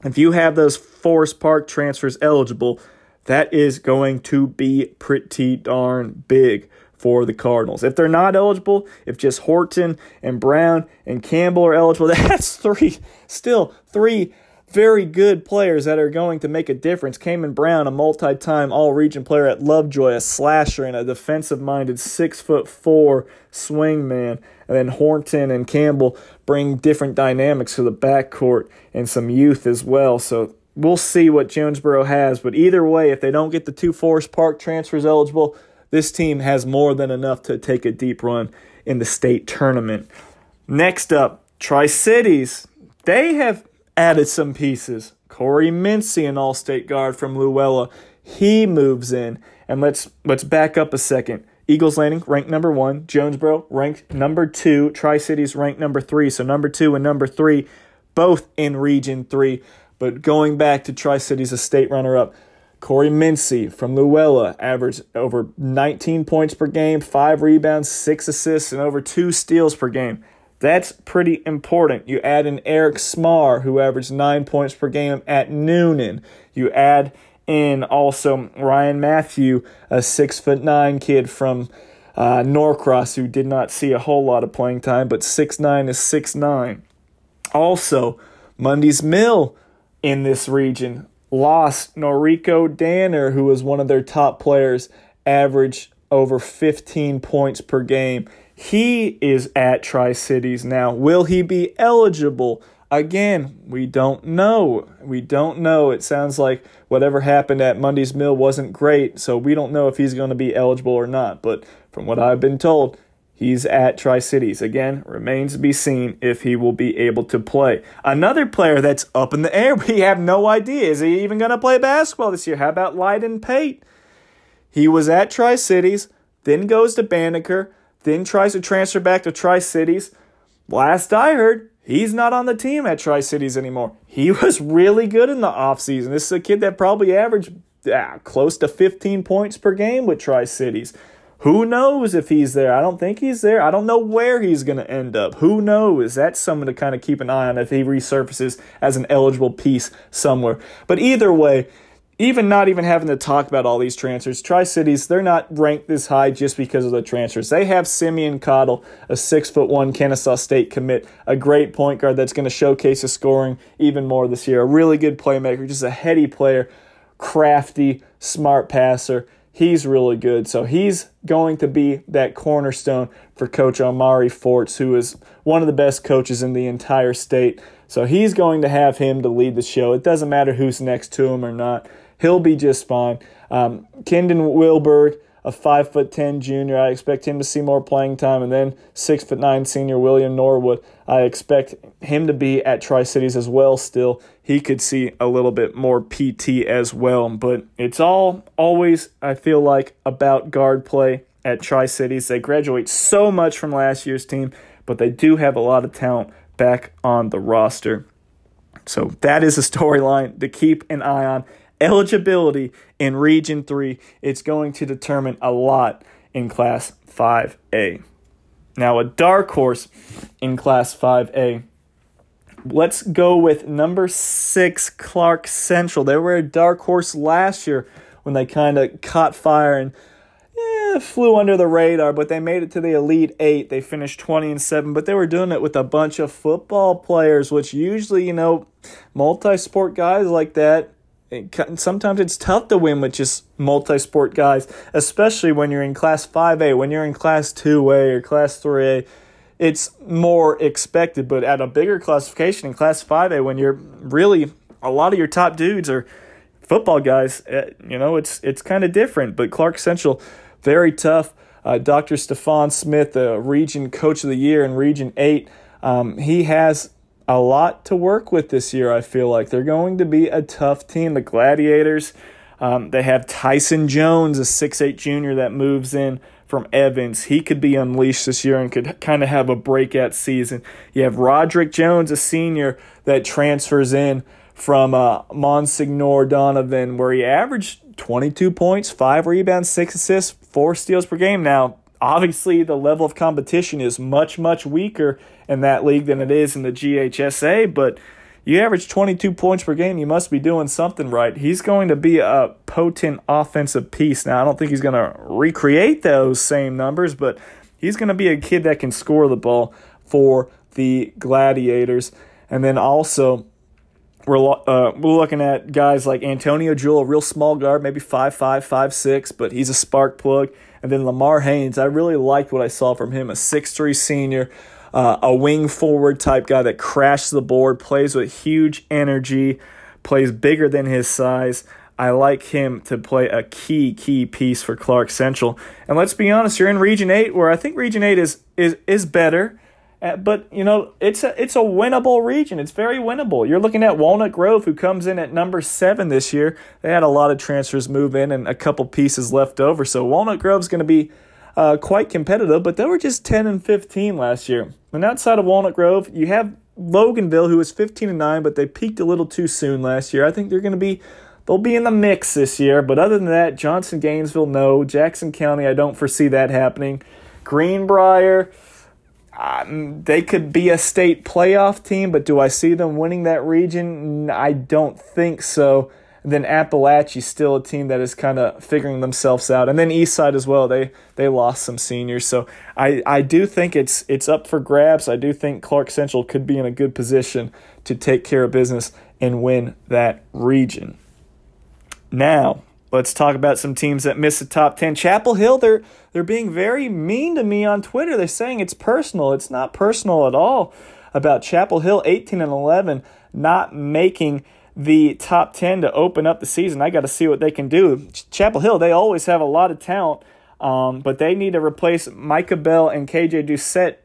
Speaker 1: if you have those Forest Park transfers eligible, that is going to be pretty darn big for the Cardinals. If they're not eligible, if just Horton and Brown and Campbell are eligible, [laughs] that's three, still three very good players that are going to make a difference. Cayman Brown, a multi-time all-region player at Lovejoy, a slasher and a defensive-minded six foot four swingman. And then Horton and Campbell bring different dynamics to the backcourt and some youth as well. So we'll see what Jonesboro has. But either way, if they don't get the two Forest Park transfers eligible, this team has more than enough to take a deep run in the state tournament. Next up, Tri Cities. They have added some pieces. Corey Mincy, an all-state guard from Luella, he moves in. And let's let's back up a second. Eagles Landing ranked number one. Jonesboro ranked number two. Tri Cities ranked number three. So number two and number three, both in Region Three. But going back to Tri Cities, a state runner-up. Corey Mincy from Luella averaged over 19 points per game, five rebounds, six assists, and over two steals per game. That's pretty important. You add in Eric Smar, who averaged nine points per game at Newnan. You add in also Ryan Matthew, a six foot nine kid from uh, Norcross, who did not see a whole lot of playing time, but six nine is six nine. Also, Mundy's Mill in this region lost Noriko Danner, who was one of their top players, averaged over 15 points per game. He is at Tri Cities now. Will he be eligible? Again, we don't know. We don't know. It sounds like whatever happened at Mundy's Mill wasn't great, so we don't know if he's going to be eligible or not. But from what I've been told, he's at Tri Cities. Again, remains to be seen if he will be able to play. Another player that's up in the air, [laughs] we have no idea. Is he even going to play basketball this year? How about Lyden Pate? He was at Tri Cities, then goes to Banneker then tries to transfer back to Tri Cities. Last I heard, he's not on the team at Tri Cities anymore. He [laughs] was really good in the offseason. This is a kid that probably averaged uh, close to 15 points per game with Tri Cities. Who knows if he's there? I don't think he's there. I don't know where he's going to end up. Who knows? That's someone to kind of keep an eye on if he resurfaces as an eligible piece somewhere. But either way, even not even having to talk about all these transfers, Tri Cities, they're not ranked this high just because of the transfers. They have Simeon Cottle, a six foot one Kennesaw State commit, a great point guard that's going to showcase his scoring even more this year. A really good playmaker, just a heady player, crafty, smart passer. He's really good. So he's going to be that cornerstone for Coach Omari Forts, who is one of the best coaches in the entire state. So he's going to have him to lead the show. It doesn't matter who's next to him or not. He'll be just fine. Um, Kendon Wilberg, a five foot ten junior, I expect him to see more playing time, and then six foot nine senior William Norwood. I expect him to be at Tri Cities as well. Still, he could see a little bit more PT as well, but it's all always I feel like about guard play at Tri Cities. They graduate so much from last year's team, but they do have a lot of talent back on the roster. So that is a storyline to keep an eye on eligibility in Region 3, it's going to determine a lot in Class 5A. Now, a dark horse in Class 5A. Let's go with number six, Clark Central. They were a dark horse last year when they kind of caught fire and eh, flew under the radar, but they made it to the Elite Eight. They finished 20 and 7, but they were doing it with a bunch of football players, which usually, you know, multi sport guys like that sometimes it's tough to win with just multi-sport guys, especially when you're in class 5A, when you're in class 2A or class 3A. It's more expected, but at a bigger classification in class 5A when you're really a lot of your top dudes are football guys, eh, you know, it's it's kind of different, but Clark Central very tough. Uh, Dr. Stefan Smith, the region coach of the year in Region 8, um, he has a lot to work with this year, I feel like. They're going to be a tough team. The Gladiators, um, they have Tyson Jones, a six-eight junior that moves in from Evans. He could be unleashed this year and could kind of have a breakout season. You have Roderick Jones, a senior that transfers in from uh, Monsignor Donovan, where he averaged 22 points, five rebounds, six assists, four steals per game. Now, obviously, the level of competition is much, much weaker in that league than it is in the GHSA, but you average 22 points per game, you must be doing something right. He's going to be a potent offensive piece. Now, I don't think he's going to recreate those same numbers, but he's going to be a kid that can score the ball for the Gladiators. And then also, we're, uh, we're looking at guys like Antonio Jewell, a real small guard, maybe 5'5, 5'6, but he's a spark plug. And then Lamar Haynes, I really liked what I saw from him, a 6'3 senior uh, a wing forward type guy that crashes the board, plays with huge energy, plays bigger than his size. I like him to play a key, key piece for Clark Central. And let's be honest, you're in Region 8, where I think Region 8 is is is better. Uh, but you know it's a it's a winnable region. It's very winnable. You're looking at Walnut Grove, who comes in at number seven this year. They had a lot of transfers move in and a couple pieces left over, so Walnut Grove's going to be uh, quite competitive, but they were just 10 and 15 last year. And outside of Walnut Grove, you have Loganville, who was 15 and 9, but they peaked a little too soon last year. I think they're going to be they'll be in the mix this year. But other than that, Johnson Gainesville, no. Jackson County, I don't foresee that happening. Greenbrier, um, they could be a state playoff team, but do I see them winning that region? I don't think so. Then Apalachee still a team that is kind of figuring themselves out, and then Eastside as well. They they lost some seniors, so I, I do think it's it's up for grabs. I do think Clark Central could be in a good position to take care of business and win that region. Now let's talk about some teams that missed the top ten. Chapel Hill, they're they're being very mean to me on Twitter. They're saying it's personal. It's not personal at all. About Chapel Hill, eighteen and eleven, not making the top 10 to open up the season. I got to see what they can do. Chapel Hill, they always have a lot of talent, um, but they need to replace Micah Bell and KJ Doucette.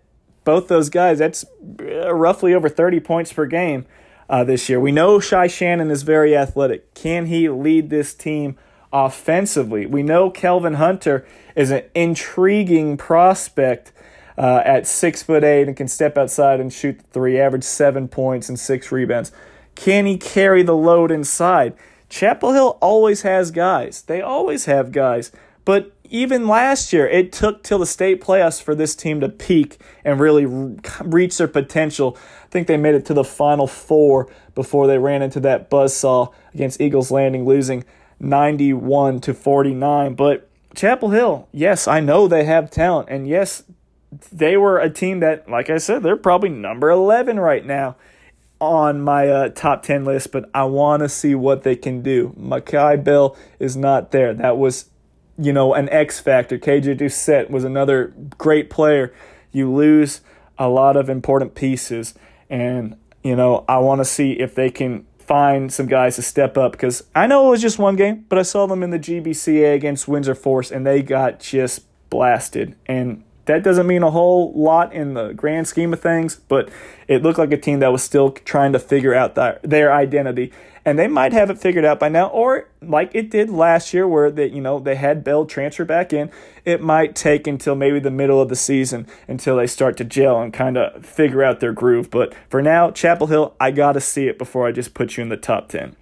Speaker 1: Both those guys, that's uh, roughly over 30 points per game uh, this year. We know Shy Shannon is very athletic. Can he lead this team offensively? We know Kelvin Hunter is an intriguing prospect. Uh, at six foot eight and can step outside and shoot the three, average seven points and six rebounds. Can he carry the load inside? Chapel Hill always has guys. They always have guys. But even last year, it took till the state playoffs for this team to peak and really reach their potential. I think they made it to the final four before they ran into that buzzsaw against Eagles Landing, losing 91 to 49. But Chapel Hill, yes, I know they have talent. And yes, they were a team that, like I said, they're probably number 11 right now on my uh, top 10 list, but I want to see what they can do. Makai Bell is not there. That was you know, an X factor. KJ Doucette was another great player. You lose a lot of important pieces, and you know, I want to see if they can find some guys to step up because I know it was just one game, but I saw them in the GBCA against Windsor Forest and they got just blasted. And that doesn't mean a whole lot in the grand scheme of things, but it looked like a team that was still trying to figure out their, their identity and they might have it figured out by now or like it did last year where they you know they had Bell transfer back in it might take until maybe the middle of the season until they start to gel and kind of figure out their groove. But for now Chapel Hill I got to see it before I just put you in the top 10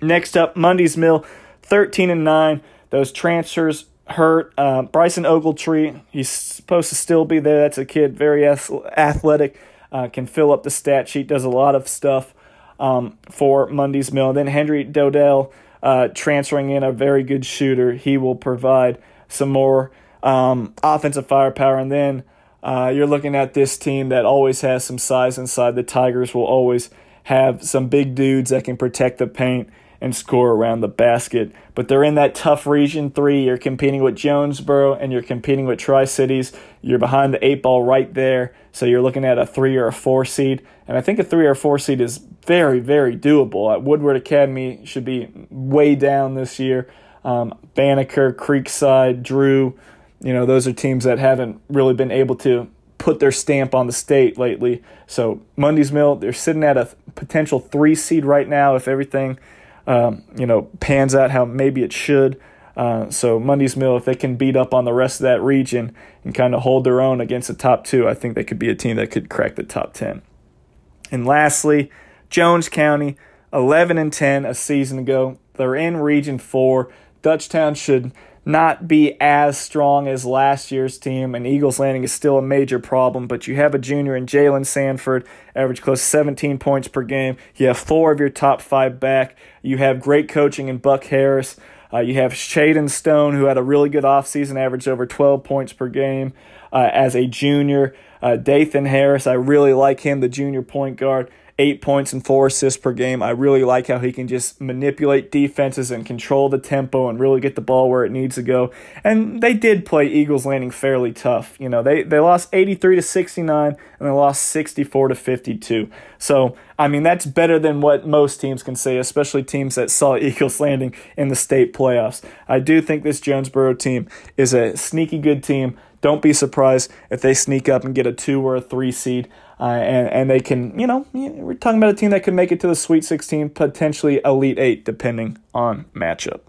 Speaker 1: next up Mundy's Mill 13 and 9 those transfers hurt uh, Bryson Ogletree he's supposed to still be there. That's a kid very athletic uh, can fill up the stat sheet does a lot of stuff um, for Mundy's Mill. Then Henry Dodell uh, transferring in a very good shooter. He will provide some more um, offensive firepower. And then uh, you're looking at this team that always has some size inside. The Tigers will always have some big dudes that can protect the paint and score around the basket. But they're in that tough region three. You're competing with Jonesboro and you're competing with Tri Cities. You're behind the eight ball right there. So you're looking at a three or a four seed. And I think a three or four seed is very, very doable. At Woodward Academy should be way down this year. Um, Banneker, Creekside, Drew, you know, those are teams that haven't really been able to put their stamp on the state lately. So Mundy's Mill, they're sitting at a potential three seed right now if everything – um, you know, pans out how maybe it should. Uh, so Mundy's Mill, if they can beat up on the rest of that region and kind of hold their own against the top two, I think they could be a team that could crack the top ten. And lastly, Jones County, eleven and ten a season ago. They're in Region Four. Dutchtown should not be as strong as last year's team, and Eagles Landing is still a major problem. But you have a junior in Jalen Sanford, average close to 17 points per game. You have four of your top five back. You have great coaching in Buck Harris. Uh, you have Shaden Stone, who had a really good offseason, averaged over 12 points per game uh, as a junior. Uh, Dathan Harris, I really like him, the junior point guard eight points and four assists per game. I really like how he can just manipulate defenses and control the tempo and really get the ball where it needs to go. And they did play Eagles Landing fairly tough. You know, they, they lost 83 to 69 and they lost 64 to 52. So, I mean, that's better than what most teams can say, especially teams that saw [laughs] Eagles Landing in the state playoffs. I do think this Jonesboro team is a sneaky good team. Don't be surprised if they sneak up and get a two or a three seed. Uh, and, and they can, you know, we're talking about a team that could make it to the Sweet 16, potentially Elite 8, depending on matchup.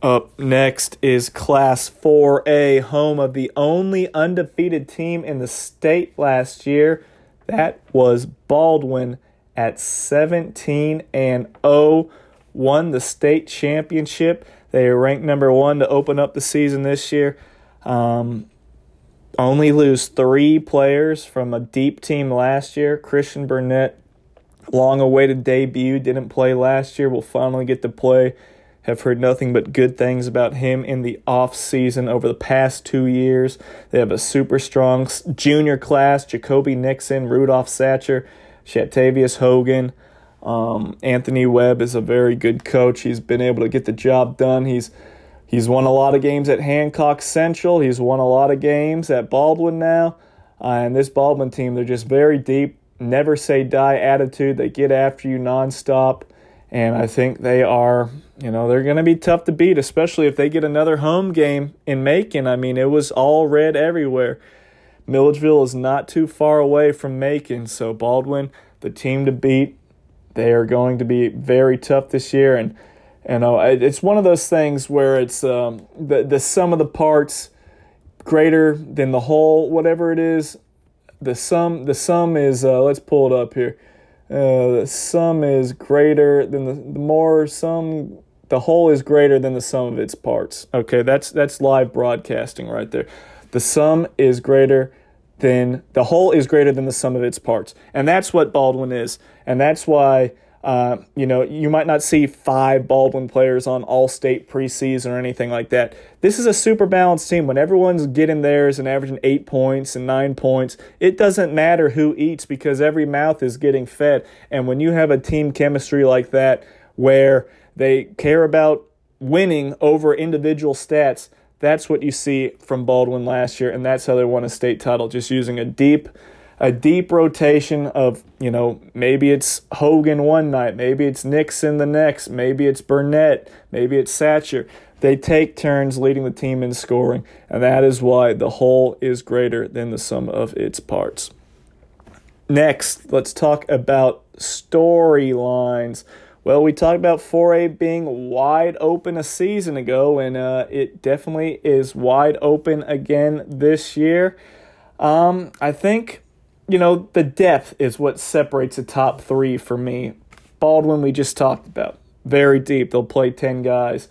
Speaker 1: Up next is Class 4A, home of the only undefeated team in the state last year. That was Baldwin at 17 and 0, won the state championship. They are ranked number one to open up the season this year. Um, only lose three players from a deep team last year. Christian Burnett, long awaited debut, didn't play last year, will finally get to play. Have heard nothing but good things about him in the off season over the past two years. They have a super strong junior class: Jacoby Nixon, Rudolph Satcher, Shatavius Hogan. Um, Anthony Webb is a very good coach. He's been able to get the job done. He's He's won a lot of games at Hancock Central. He's won a lot of games at Baldwin now. Uh, and this Baldwin team, they're just very deep, never say die attitude. They get after you nonstop. And I think they are, you know, they're going to be tough to beat, especially if they get another home game in Macon. I mean, it was all red everywhere. Milledgeville is not too far away from Macon. So Baldwin, the team to beat, they are going to be very tough this year. And you know, it's one of those things where it's um, the the sum of the parts greater than the whole, whatever it is. The sum the sum is uh, let's pull it up here. Uh, the sum is greater than the, the more sum the whole is greater than the sum of its parts. Okay, that's that's live broadcasting right there. The sum is greater than the whole is greater than the sum of its parts, and that's what Baldwin is, and that's why uh, you know, you might not see five Baldwin players on all state preseason or anything like that. This is a super balanced team. When everyone's getting theirs and averaging eight points and nine points, it doesn't matter who eats because every mouth is getting fed. And when you have a team chemistry like that where they care about winning over individual stats, that's what you see from Baldwin last year, and that's how they won a state title, just using a deep a deep rotation of, you know, maybe it's Hogan one night, maybe it's Nixon the next, maybe it's Burnett, maybe it's Satcher. They take turns leading the team in scoring, and that is why the whole is greater than the sum of its parts. Next, let's talk about storylines. Well, we talked about 4A being wide open a season ago, and uh, it definitely is wide open again this year. Um, I think you know, the depth is what separates the top three for me. Baldwin, we just talked about. Very deep. They'll play 10 guys.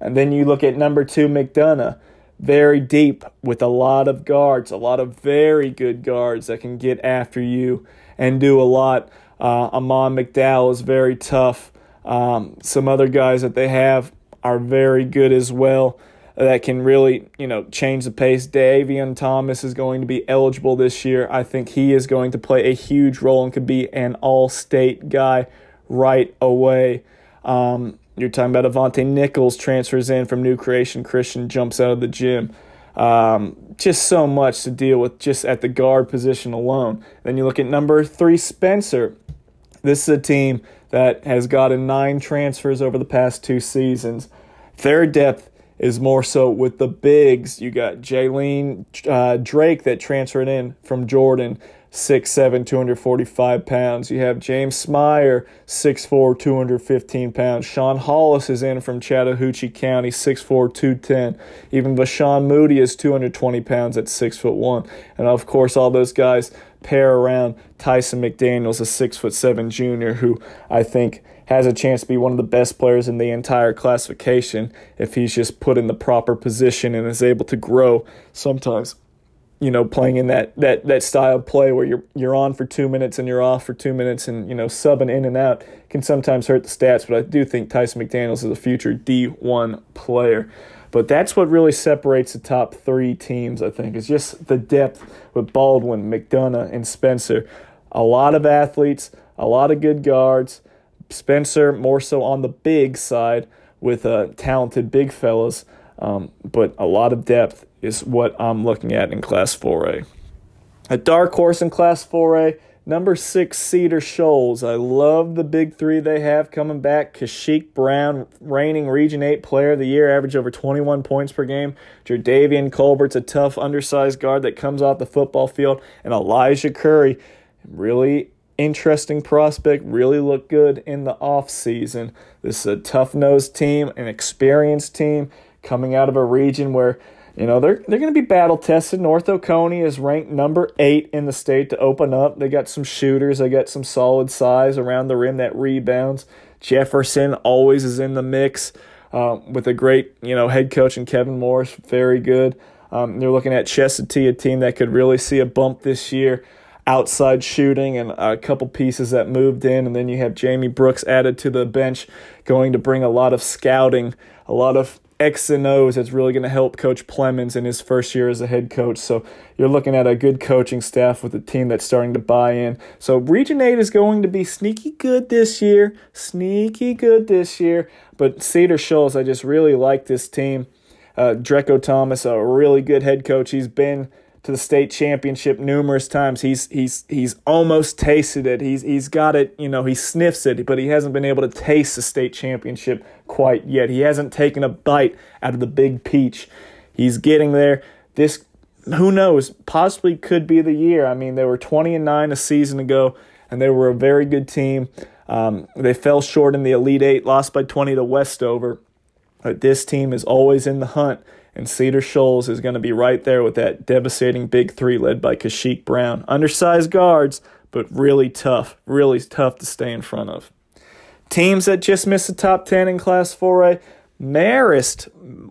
Speaker 1: And then you look at number two, McDonough. Very deep with a lot of guards, a lot of very good guards that can get after you and do a lot. Uh, Amon McDowell is very tough. Um, some other guys that they have are very good as well that can really, you know, change the pace. Davion Thomas is going to be eligible this year. I think he is going to play a huge role and could be an all-state guy right away. Um, you're talking about Avante Nichols transfers in from New Creation Christian, jumps out of the gym. Um, just so much to deal with just at the guard position alone. Then you look at number three, Spencer. This is a team that has gotten nine transfers over the past two seasons. Their depth is more so with the bigs. You got Jaylene uh, Drake that transferred in from Jordan, 6'7, 245 pounds. You have James Smyer, 6'4, 215 pounds. Sean Hollis is in from Chattahoochee County, 6'4, 210. Even Vashawn Moody is 220 pounds at 6'1. And of course, all those guys pair around Tyson McDaniels, a 6'7 junior, who I think has a chance to be one of the best players in the entire classification if he's just put in the proper position and is able to grow sometimes you know playing in that that that style of play where you're you're on for 2 minutes and you're off for 2 minutes and you know subbing in and out can sometimes hurt the stats but I do think Tyson McDaniels is a future D1 player. But that's what really separates the top 3 teams I think is just the depth with Baldwin, McDonough and Spencer. A lot of athletes, a lot of good guards Spencer more so on the big side with uh, talented big fellas, um, but a lot of depth is what I'm looking at in Class 4A. A dark horse in Class 4A, number six Cedar Shoals. I love the big three they have coming back. Kashik Brown, reigning Region 8 Player of the Year, average over 21 points per game. Jardavian Colbert's a tough, undersized guard that comes off the football field. And Elijah Curry, really interesting prospect, really looked good in the offseason. This is a tough nosed team, an experienced team coming out of a region where, you know, they're, they're going to be battle tested. North Oconee is ranked number eight in the state to open up. They got some shooters, they got some solid size around the rim that rebounds. Jefferson always is in the mix uh, with a great, you know, head coach and Kevin Morris, very good. Um, they're looking at Chestatee, a team that could really see a bump this year outside shooting and a couple pieces that moved in. And then you have Jamie Brooks added to the bench, going to bring a lot of scouting, a lot of X and O's that's really going to help Coach Plemons in his first year as a head coach. So you're looking at a good coaching staff with a team that's starting to buy in. So Region 8 is going to be sneaky good this year, sneaky good this year. But Cedar Shoals, I just really like this team. Uh, Dreco Thomas, a really good head coach. He's been to the state championship numerous times. He's he's he's almost tasted it. He's he's got it, you know, he sniffs it, but he hasn't been able to taste the state championship quite yet. He hasn't taken a bite out of the big peach. He's getting there. This who knows, possibly could be the year. I mean, they were 20 and 9 a season ago and they were a very good team. Um, they fell short in the Elite 8, lost by 20 to Westover. But this team is always in the hunt And Cedar Shoals is going to be right there with that devastating big three led by Kashik Brown. Undersized guards, but really tough, really tough to stay in front of. Teams that just missed the top 10 in Class 4A, Marist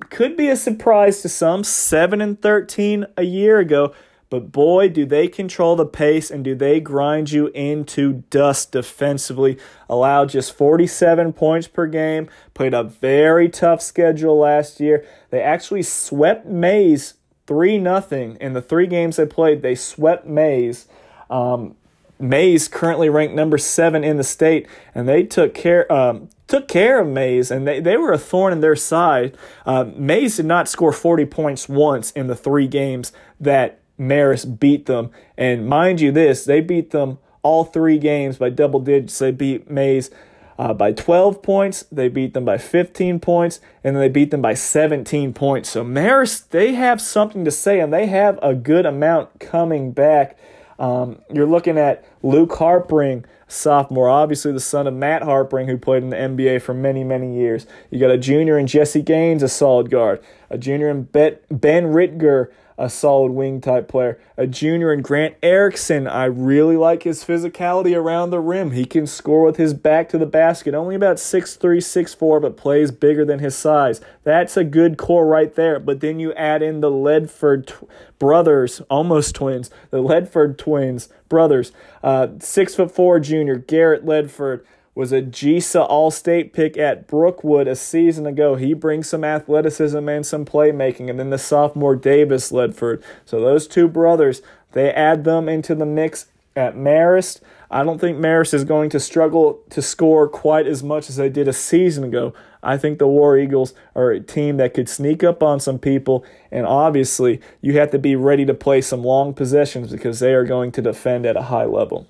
Speaker 1: could be a surprise to some, 7 and 13 a year ago, but boy, do they control the pace and do they grind you into dust defensively. Allowed just 47 points per game, played a very tough schedule last year. They actually swept Mays 3 0 in the three games they played. They swept Mays. Um, Mays currently ranked number seven in the state, and they took care um, took care of Mays, and they, they were a thorn in their side. Uh, Mays did not score 40 points once in the three games that Marist beat them. And mind you, this they beat them all three games by double digits. They beat Mays uh, by 12 points, they beat them by 15 points, and then they beat them by 17 points. So Marist, they have something to say, and they have a good amount coming back. Um, you're looking at Luke Harpring, sophomore, obviously the son of Matt Harpring, who played in the NBA for many, many years. You got a junior in Jesse Gaines, a solid guard. A junior in Ben Ritger, a solid wing type player. A junior in Grant Erickson. I really like his physicality around the rim. He can score with his back to the basket. Only about 6'3, 6'4, but plays bigger than his size. That's a good core right there. But then you add in the Ledford t- brothers, almost twins, the Ledford twins, brothers. Uh, six foot four junior, Garrett Ledford was a GISA All State pick at Brookwood a season ago. He brings some athleticism and some playmaking. And then the sophomore Davis Ledford. So those two brothers, they add them into the mix at Marist. I don't think Marist is going to struggle to score quite as much as they did a season ago. I think the War Eagles are a team that could sneak up on some people, and obviously, you have to be ready to play some long possessions because they are going to defend at a high level.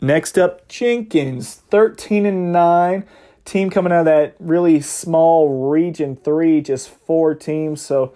Speaker 1: Next up, Jenkins, 13 and 9. Team coming out of that really small Region 3, just four teams. So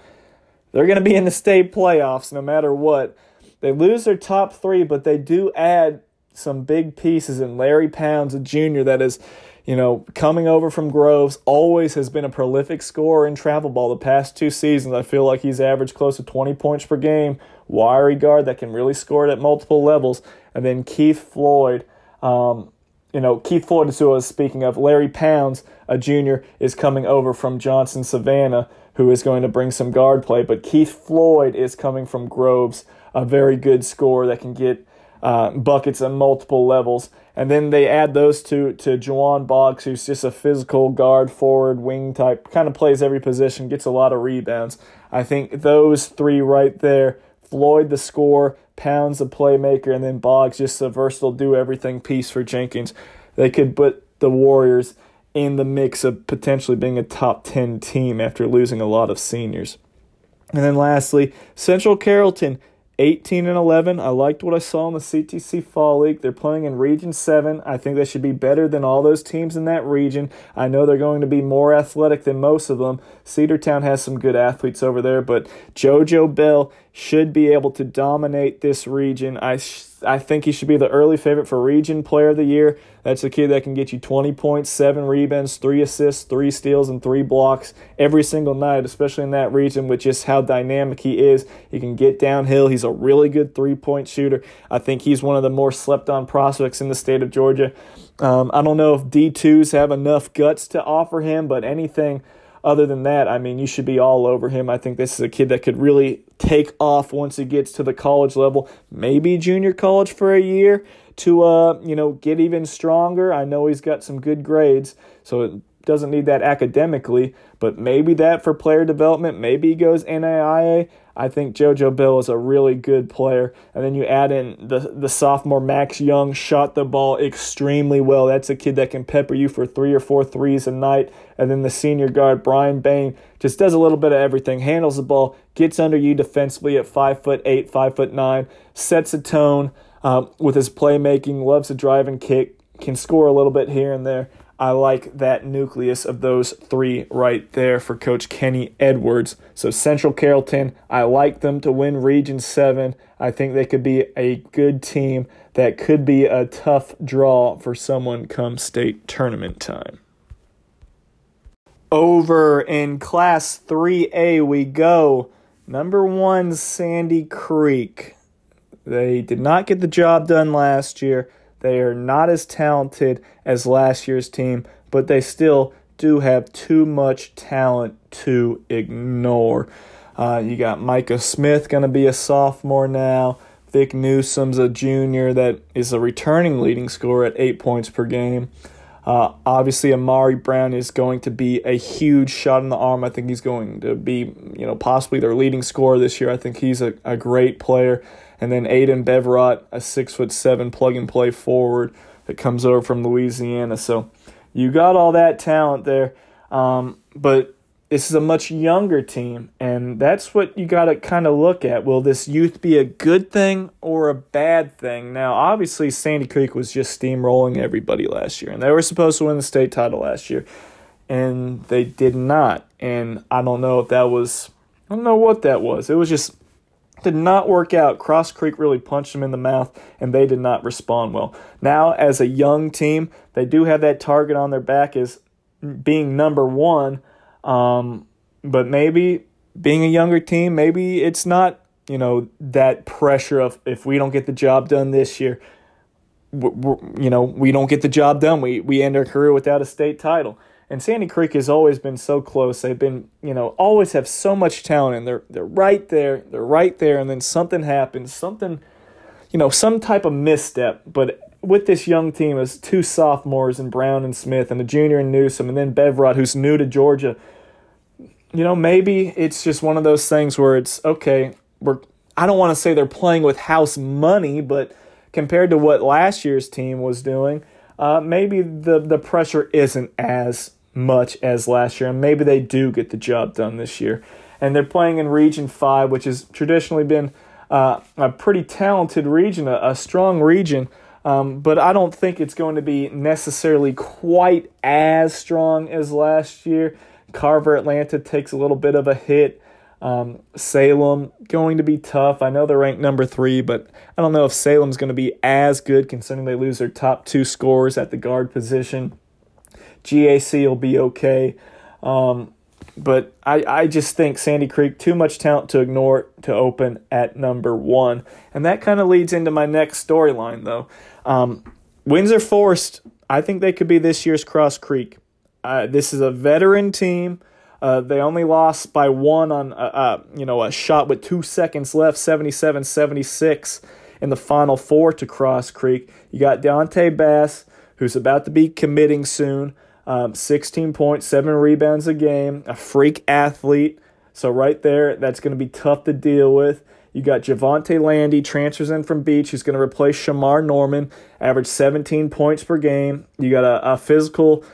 Speaker 1: they're going to be in the state playoffs no matter what. They lose their top three, but they do add some big pieces in Larry Pounds, a junior that is, you know, coming over from Groves, always has been a prolific scorer in travel ball the past two seasons. I feel like he's averaged close to 20 points per game. Wiry guard that can really score it at multiple levels. And then Keith Floyd, um, you know, Keith Floyd is who I was speaking of. Larry Pounds, a junior, is coming over from Johnson Savannah, who is going to bring some guard play. But Keith Floyd is coming from Groves, a very good scorer that can get uh, buckets at multiple levels. And then they add those two to Juwan Boggs, who's just a physical guard, forward, wing type, kind of plays every position, gets a lot of rebounds. I think those three right there Floyd the score, Pounds the playmaker, and then Boggs just a versatile do everything piece for Jenkins. They could put the Warriors in the mix of potentially being a top 10 team after losing a lot of seniors. And then lastly, Central Carrollton 18 and 11. I liked what I saw in the CTC Fall League. They're playing in Region 7. I think they should be better than all those teams in that region. I know they're going to be more athletic than most of them. Cedartown has some good athletes over there, but JoJo Bell should be able to dominate this region. I sh- I think he should be the early favorite for Region Player of the Year. That's a kid that can get you 20 points, 7 rebounds, 3 assists, 3 steals, and 3 blocks every single night, especially in that region with just how dynamic he is. He can get downhill. He's a really good three point shooter. I think he's one of the more slept on prospects in the state of Georgia. Um, I don't know if D2s have enough guts to offer him, but anything other than that, I mean, you should be all over him. I think this is a kid that could really take off once he gets to the college level, maybe junior college for a year to uh, you know, get even stronger. I know he's got some good grades, so it doesn't need that academically, but maybe that for player development, maybe he goes NAIA. I think JoJo Bell is a really good player. And then you add in the, the sophomore Max Young, shot the ball extremely well. That's a kid that can pepper you for three or four threes a night. And then the senior guard, Brian Bain, just does a little bit of everything, handles the ball, gets under you defensively at five foot eight, five foot nine, sets a tone um, with his playmaking, loves to drive and kick, can score a little bit here and there. I like that nucleus of those three right there for Coach Kenny Edwards. So Central Carrollton, I like them to win Region 7. I think they could be a good team that could be a tough draw for someone come state tournament time. Over in Class 3A, we go. Number one, Sandy Creek. They did not get the job done last year. They are not as talented as last year's team, but they still do have too much talent to ignore. Uh, you got Micah Smith going to be a sophomore now. Vic Newsom's a junior that is a returning leading scorer at eight points per game. Uh, obviously, Amari Brown is going to be a huge shot in the arm. I think he's going to be, you know, possibly their leading scorer this year. I think he's a, a great player. And then Aiden Bevrot, a six foot seven plug and play forward that comes over from Louisiana. So you got all that talent there. Um, but this is a much younger team, and that's what you got to kind of look at. Will this youth be a good thing or a bad thing? Now, obviously, Sandy Creek was just steamrolling everybody last year, and they were supposed to win the state title last year, and they did not. And I don't know if that was, I don't know what that was. It was just did not work out. Cross Creek really punched them in the mouth, and they did not respond well. Now, as a young team, they do have that target on their back as being number one um, but maybe being a younger team, maybe it's not, you know, that pressure of if we don't get the job done this year, you know, we don't get the job done. We, we end our career without a state title. And Sandy Creek has always been so close. They've been, you know, always have so much talent, and they're they're right there. They're right there, and then something happens, something, you know, some type of misstep. But with this young team, as two sophomores and Brown and Smith, and a junior in Newsom, and then Bevrot, who's new to Georgia, you know, maybe it's just one of those things where it's okay, we're I don't want to say they're playing with house money, but compared to what last year's team was doing, uh, maybe the the pressure isn't as much as last year, and maybe they do get the job done this year. And they're playing in Region Five, which has traditionally been uh, a pretty talented region, a, a strong region. Um, but I don't think it's going to be necessarily quite as strong as last year. Carver Atlanta takes a little bit of a hit. Um, Salem going to be tough. I know they're ranked number three, but I don't know if Salem's going to be as good considering they lose their top two scorers at the guard position. GAC will be okay. Um, but I, I just think Sandy Creek, too much talent to ignore to open at number one. And that kind of leads into my next storyline, though. Um, Windsor Forest, I think they could be this year's Cross Creek. Uh, this is a veteran team. Uh, they only lost by one on uh, uh you know a shot with two seconds left, 77-76 in the final four to Cross Creek. You got Dante Bass, who's about to be committing soon. Um, 16 points, seven rebounds a game, a freak athlete. So right there, that's going to be tough to deal with. You got Javante Landy transfers in from Beach. who's going to replace Shamar Norman, average 17 points per game. You got a, a physical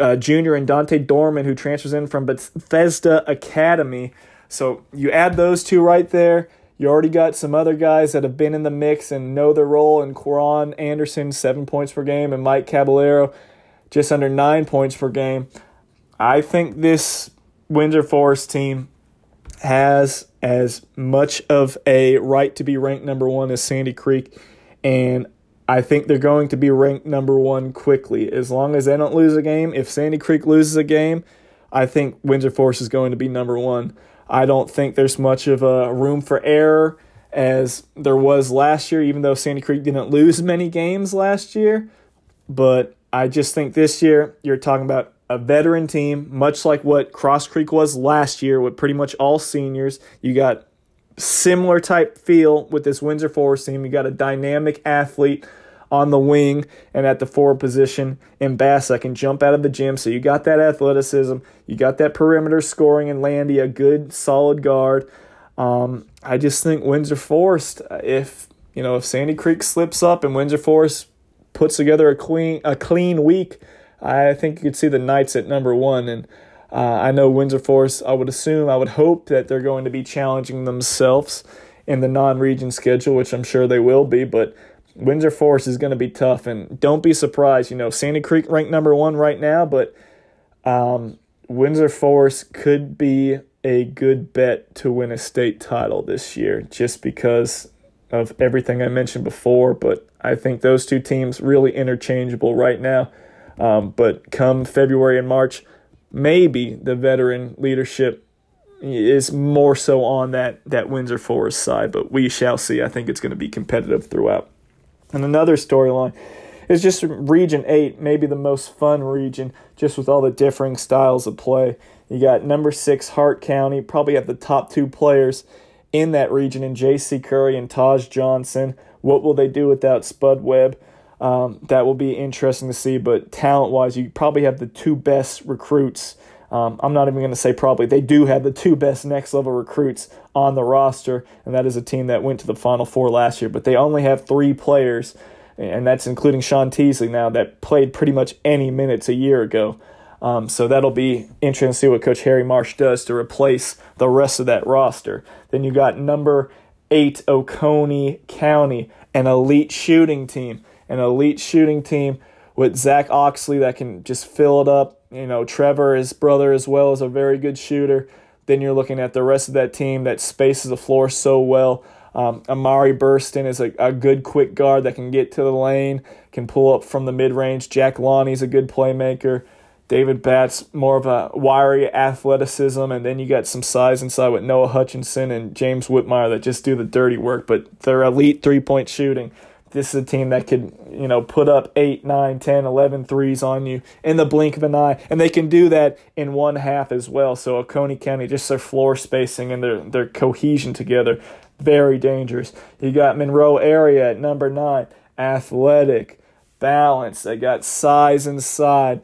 Speaker 1: uh, Jr. and Dante Dorman, who transfers in from Bethesda Academy. So you add those two right there. You already got some other guys that have been in the mix and know their role. And Quran Anderson, seven points per game, and Mike Caballero, just under nine points per game. I think this Windsor Forest team has as much of a right to be ranked number one as Sandy Creek. And I think they're going to be ranked number one quickly. As long as they don't lose a game, if Sandy Creek loses a game, I think Windsor Forest is going to be number one. I don't think there's much of a room for error as there was last year, even though Sandy Creek didn't lose many games last year. But I just think this year you're talking about a veteran team, much like what Cross Creek was last year with pretty much all seniors. You got similar type feel with this Windsor Forest team. You got a dynamic athlete on the wing and at the forward position in Bass that can jump out of the gym. So you got that athleticism, you got that perimeter scoring and Landy, a good solid guard. Um, I just think Windsor Forest, if you know, if Sandy Creek slips up and Windsor Forest puts together a clean a clean week, I think you could see the Knights at number one and. Uh, I know Windsor Forest, I would assume, I would hope that they're going to be challenging themselves in the non region schedule, which I'm sure they will be, but Windsor Forest is going to be tough. And don't be surprised, you know, Sandy Creek ranked number one right now, but um, Windsor Forest could be a good bet to win a state title this year just because of everything I mentioned before. But I think those two teams really interchangeable right now. Um, but come February and March, maybe the veteran leadership is more so on that that Windsor Forest side, but we shall see. I think it's going to be competitive throughout. And another storyline is just Region 8, maybe the most fun region, just with all the differing styles of play. You got number six, Hart County, probably have the top two players in that region in J.C. Curry and Taj Johnson. What will they do without Spud Webb? Um, that will be interesting to see. But talent wise, you probably have the two best recruits. Um, I'm not even going to say probably. They do have the two best next level recruits on the roster, and that is a team that went to the Final Four last year. But they only have three players, and that's including Sean Teasley now, that played pretty much any minutes a year ago. Um, so that'll be interesting to see what Coach Harry Marsh does to replace the rest of that roster. Then you got number eight, Oconee County, an elite shooting team. An elite shooting team with Zach Oxley that can just fill it up. You know, Trevor, his brother, as well, is a very good shooter. Then you're looking at the rest of that team that spaces the floor so well. Um, Amari Burston is a, a good quick guard that can get to the lane, can pull up from the mid range. Jack Lonnie's a good playmaker. David Batts, more of a wiry athleticism, and then you got some size inside with Noah Hutchinson and James Whitmire that just do the dirty work, but they're elite three point shooting. This is a team that could, you know, put up 8, 9, 10, 11 threes on you in the blink of an eye, and they can do that in one half as well. So Oconee County, just their floor spacing and their, their cohesion together, very dangerous. You got Monroe area at number 9, athletic, balance. They got size inside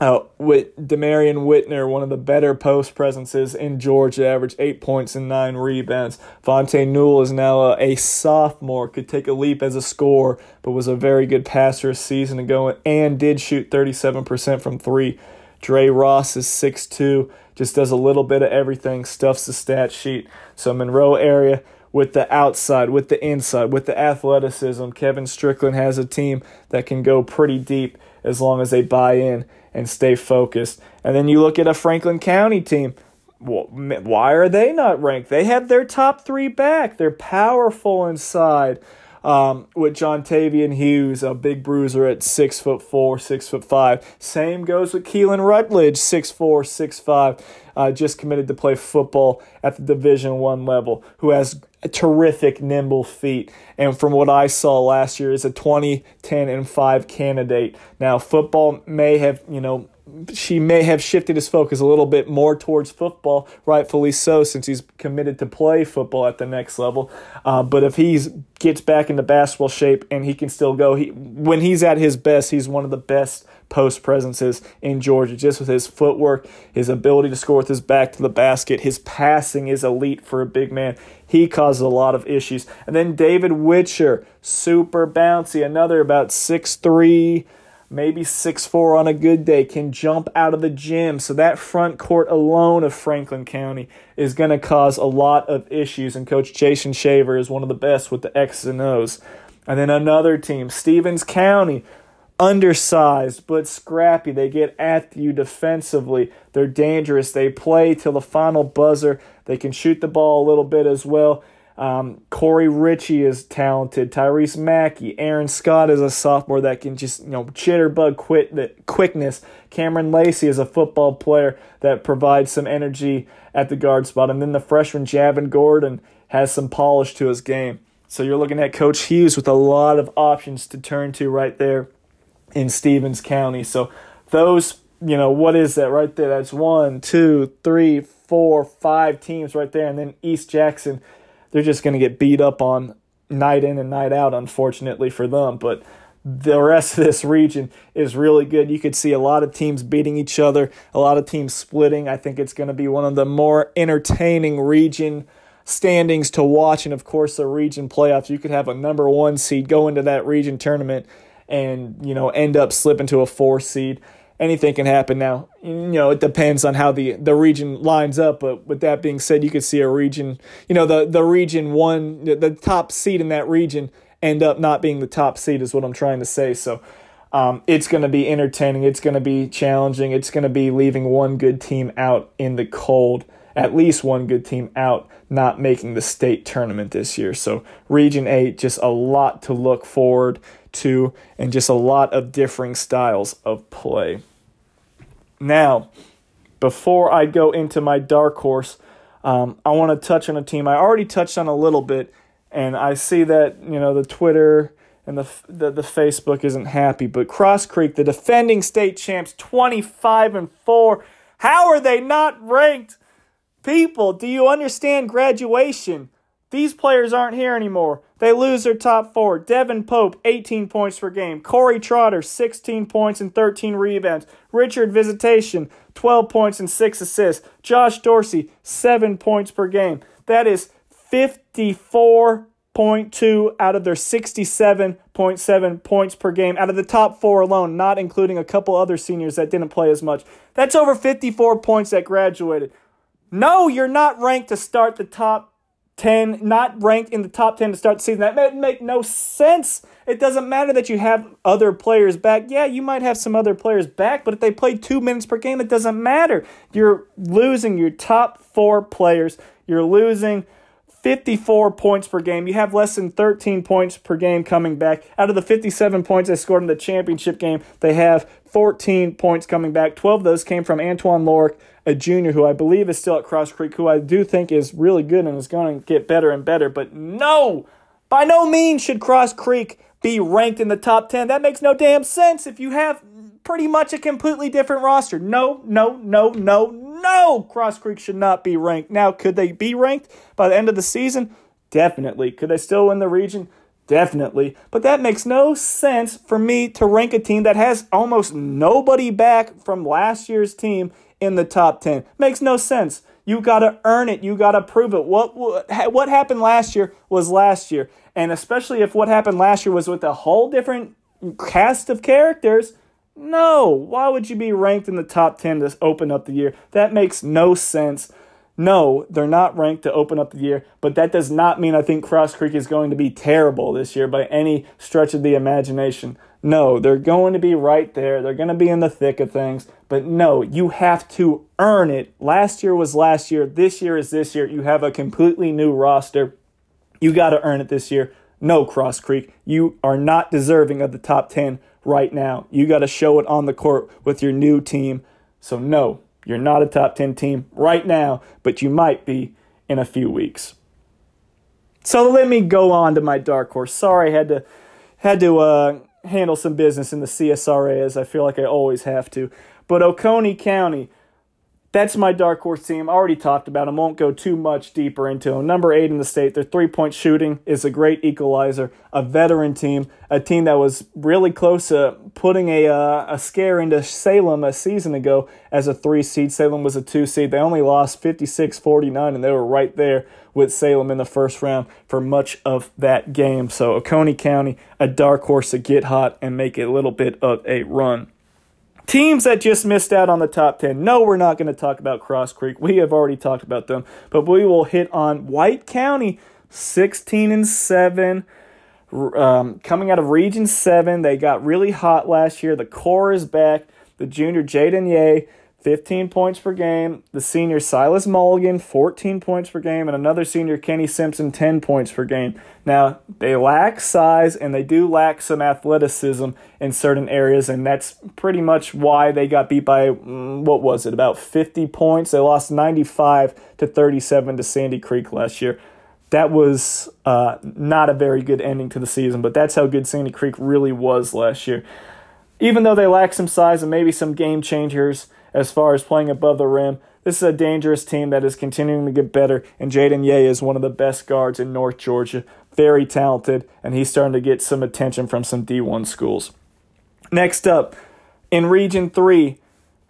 Speaker 1: uh, with Demarion Whitner, one of the better post presences in Georgia, averaged eight points and nine rebounds. Vontae Newell is now a, a, sophomore, could take a leap as a scorer, but was a very good passer a season ago and did shoot 37% from three. Dre Ross is 6'2, just does a little bit of everything, stuffs the stat sheet. So, Monroe area with the outside, with the inside, with the athleticism. Kevin Strickland has a team that can go pretty deep as long as they buy in and stay focused. And then you look at a Franklin County team. Why are they not ranked? They have their top three back. They're powerful inside. Um, with John Tavian Hughes, a big bruiser at six foot four, six foot five. Same goes with Keelan Rutledge, six four, six five, uh, just committed to play football at the Division One level, who has terrific nimble feet and from what i saw last year is a 20 10 and 5 candidate. Now football may have you know she may have shifted his focus a little bit more towards football, rightfully so, since he's committed to play football at the next level. Uh, but if he gets back into basketball shape and he can still go, he when he's at his best, he's one of the best post presences in Georgia, just with his footwork, his ability to score with his back to the basket. His passing is elite for a big man. He causes a lot of issues. And then David Witcher, super bouncy, another about six three maybe six four on a good day, can jump out of the gym. So that front court alone of Franklin County is going to cause a lot of issues. And Coach Jason Shaver is one of the best with the X's and O's. And then another team, Stephens County, undersized but scrappy. They get at you defensively. They're dangerous. They play till the final buzzer. They can shoot the ball a little bit as well. Um, Corey Ritchie is talented. Tyrese Mackey, Aaron Scott is a sophomore that can just you know jitterbug quit the quickness. Cameron Lacey is a football player that provides some energy at the guard spot, and then the freshman Javin Gordon has some polish to his game. So you're looking at Coach Hughes with a lot of options to turn to right there in Stephens County. So those you know what is that right there? That's one, two, three, four, five teams right there, and then East Jackson they're just going to get beat up on night in and night out, unfortunately for them. But the rest of this region is really good. You could see a lot of teams beating each other, a lot of teams splitting. I think it's going to be one of the more entertaining region standings to watch. And of course, the region playoffs. You could have a number one seed go into that region tournament and, you know, end up slipping to a four seed anything can happen now. You know, it depends on how the, the region lines up. But with that being said, you could see a region, you know, the, the region one, the top seed in that region end up not being the top seed, is what I'm trying to say. So um, it's going to be entertaining. It's going to be challenging. It's going to be leaving one good team out in the cold, at least one good team out, not making the state tournament this year. So, Region 8, just a lot to look forward to, and just a lot of differing styles of play. Now, before I go into my dark horse, um, I want to touch on a team I already touched on a little bit, and I see that you know the Twitter and the, the the Facebook isn't happy. But Cross Creek, the defending state champs, twenty five and four. How are they not ranked? People, do you understand graduation? These players aren't here anymore. They lose their top four. Devin Pope, 18 points per game. Corey Trotter, 16 points and 13 rebounds. Richard Visitation, 12 points and 6 assists. Josh Dorsey, 7 points per game. That is 54.2 out of their 67.7 points per game out of the top four alone, not including a couple other seniors that didn't play as much. That's over 54 points that graduated. No, you're not ranked to start the top 10, not ranked in the top 10 to start the season. That make no sense. It doesn't matter that you have other players back. Yeah, you might have some other players back, but if they play two minutes per game, it doesn't matter. You're losing your top four players. You're losing 54 points per game. You have less than 13 points per game coming back. Out of the 57 points they scored in the championship game, they have 14 points coming back. 12 of those came from Antoine Lorick, a junior who I believe is still at Cross Creek, who I do think is really good and is going to get better and better. But no, by no means should Cross Creek be ranked in the top 10. That makes no damn sense if you have pretty much a completely different roster. No, no, no, no, no. Cross Creek should not be ranked. Now, could they be ranked by the end of the season? Definitely. Could they still win the region? Definitely. But that makes no sense for me to rank a team that has almost nobody back from last year's team in the top 10. Makes no sense. You got to earn it. You got to prove it. What, what what happened last year was last year. And especially if what happened last year was with a whole different cast of characters, no. Why would you be ranked in the top 10 to open up the year? That makes no sense. No, they're not ranked to open up the year, but that does not mean I think Cross Creek is going to be terrible this year by any stretch of the imagination. No, they're going to be right there. They're going to be in the thick of things. But no, you have to earn it. Last year was last year. This year is this year. You have a completely new roster. You got to earn it this year. No, Cross Creek, you are not deserving of the top 10 right now. You got to show it on the court with your new team. So, no, you're not a top 10 team right now, but you might be in a few weeks. So let me go on to my dark horse. Sorry, I had to had to uh, handle some business in the CSRA as I feel like I always have to. But Oconee County, that's my dark horse team. I already talked about them. Won't go too much deeper into them. Number eight in the state. Their three point shooting is a great equalizer. A veteran team, a team that was really close to putting a uh, a scare into Salem a season ago as a three seed. Salem was a two seed. They only lost 56-49, and they were right there with Salem in the first round for much of that game. So Oconee County, a dark horse to get hot and make a little bit of a run. Teams that just missed out on the top 10. No, we're not going to talk about Cross Creek. We have already talked about them, but we will hit on White County, 16 and 7. Um, coming out of Region 7, they got really hot last year. The core is back. The junior Jaden Ye 15 points per game. The senior Silas Mulligan, 14 points per game. And another senior, Kenny Simpson, 10 points per game. Now, they lack size and they do lack some athleticism in certain areas. And that's pretty much why they got beat by, mm, what was it, about 50 points. They lost 95 to 37 to Sandy Creek last year. That was uh, not a very good ending to the season, but that's how good Sandy Creek really was last year. Even though they lack some size and maybe some game changers, as far as playing above the rim. This is a dangerous team that is continuing to get better, and Jaden Ye is one of the best guards in North Georgia. Very talented, and he's starting to get some attention from some D1 schools. Next up, in Region 3,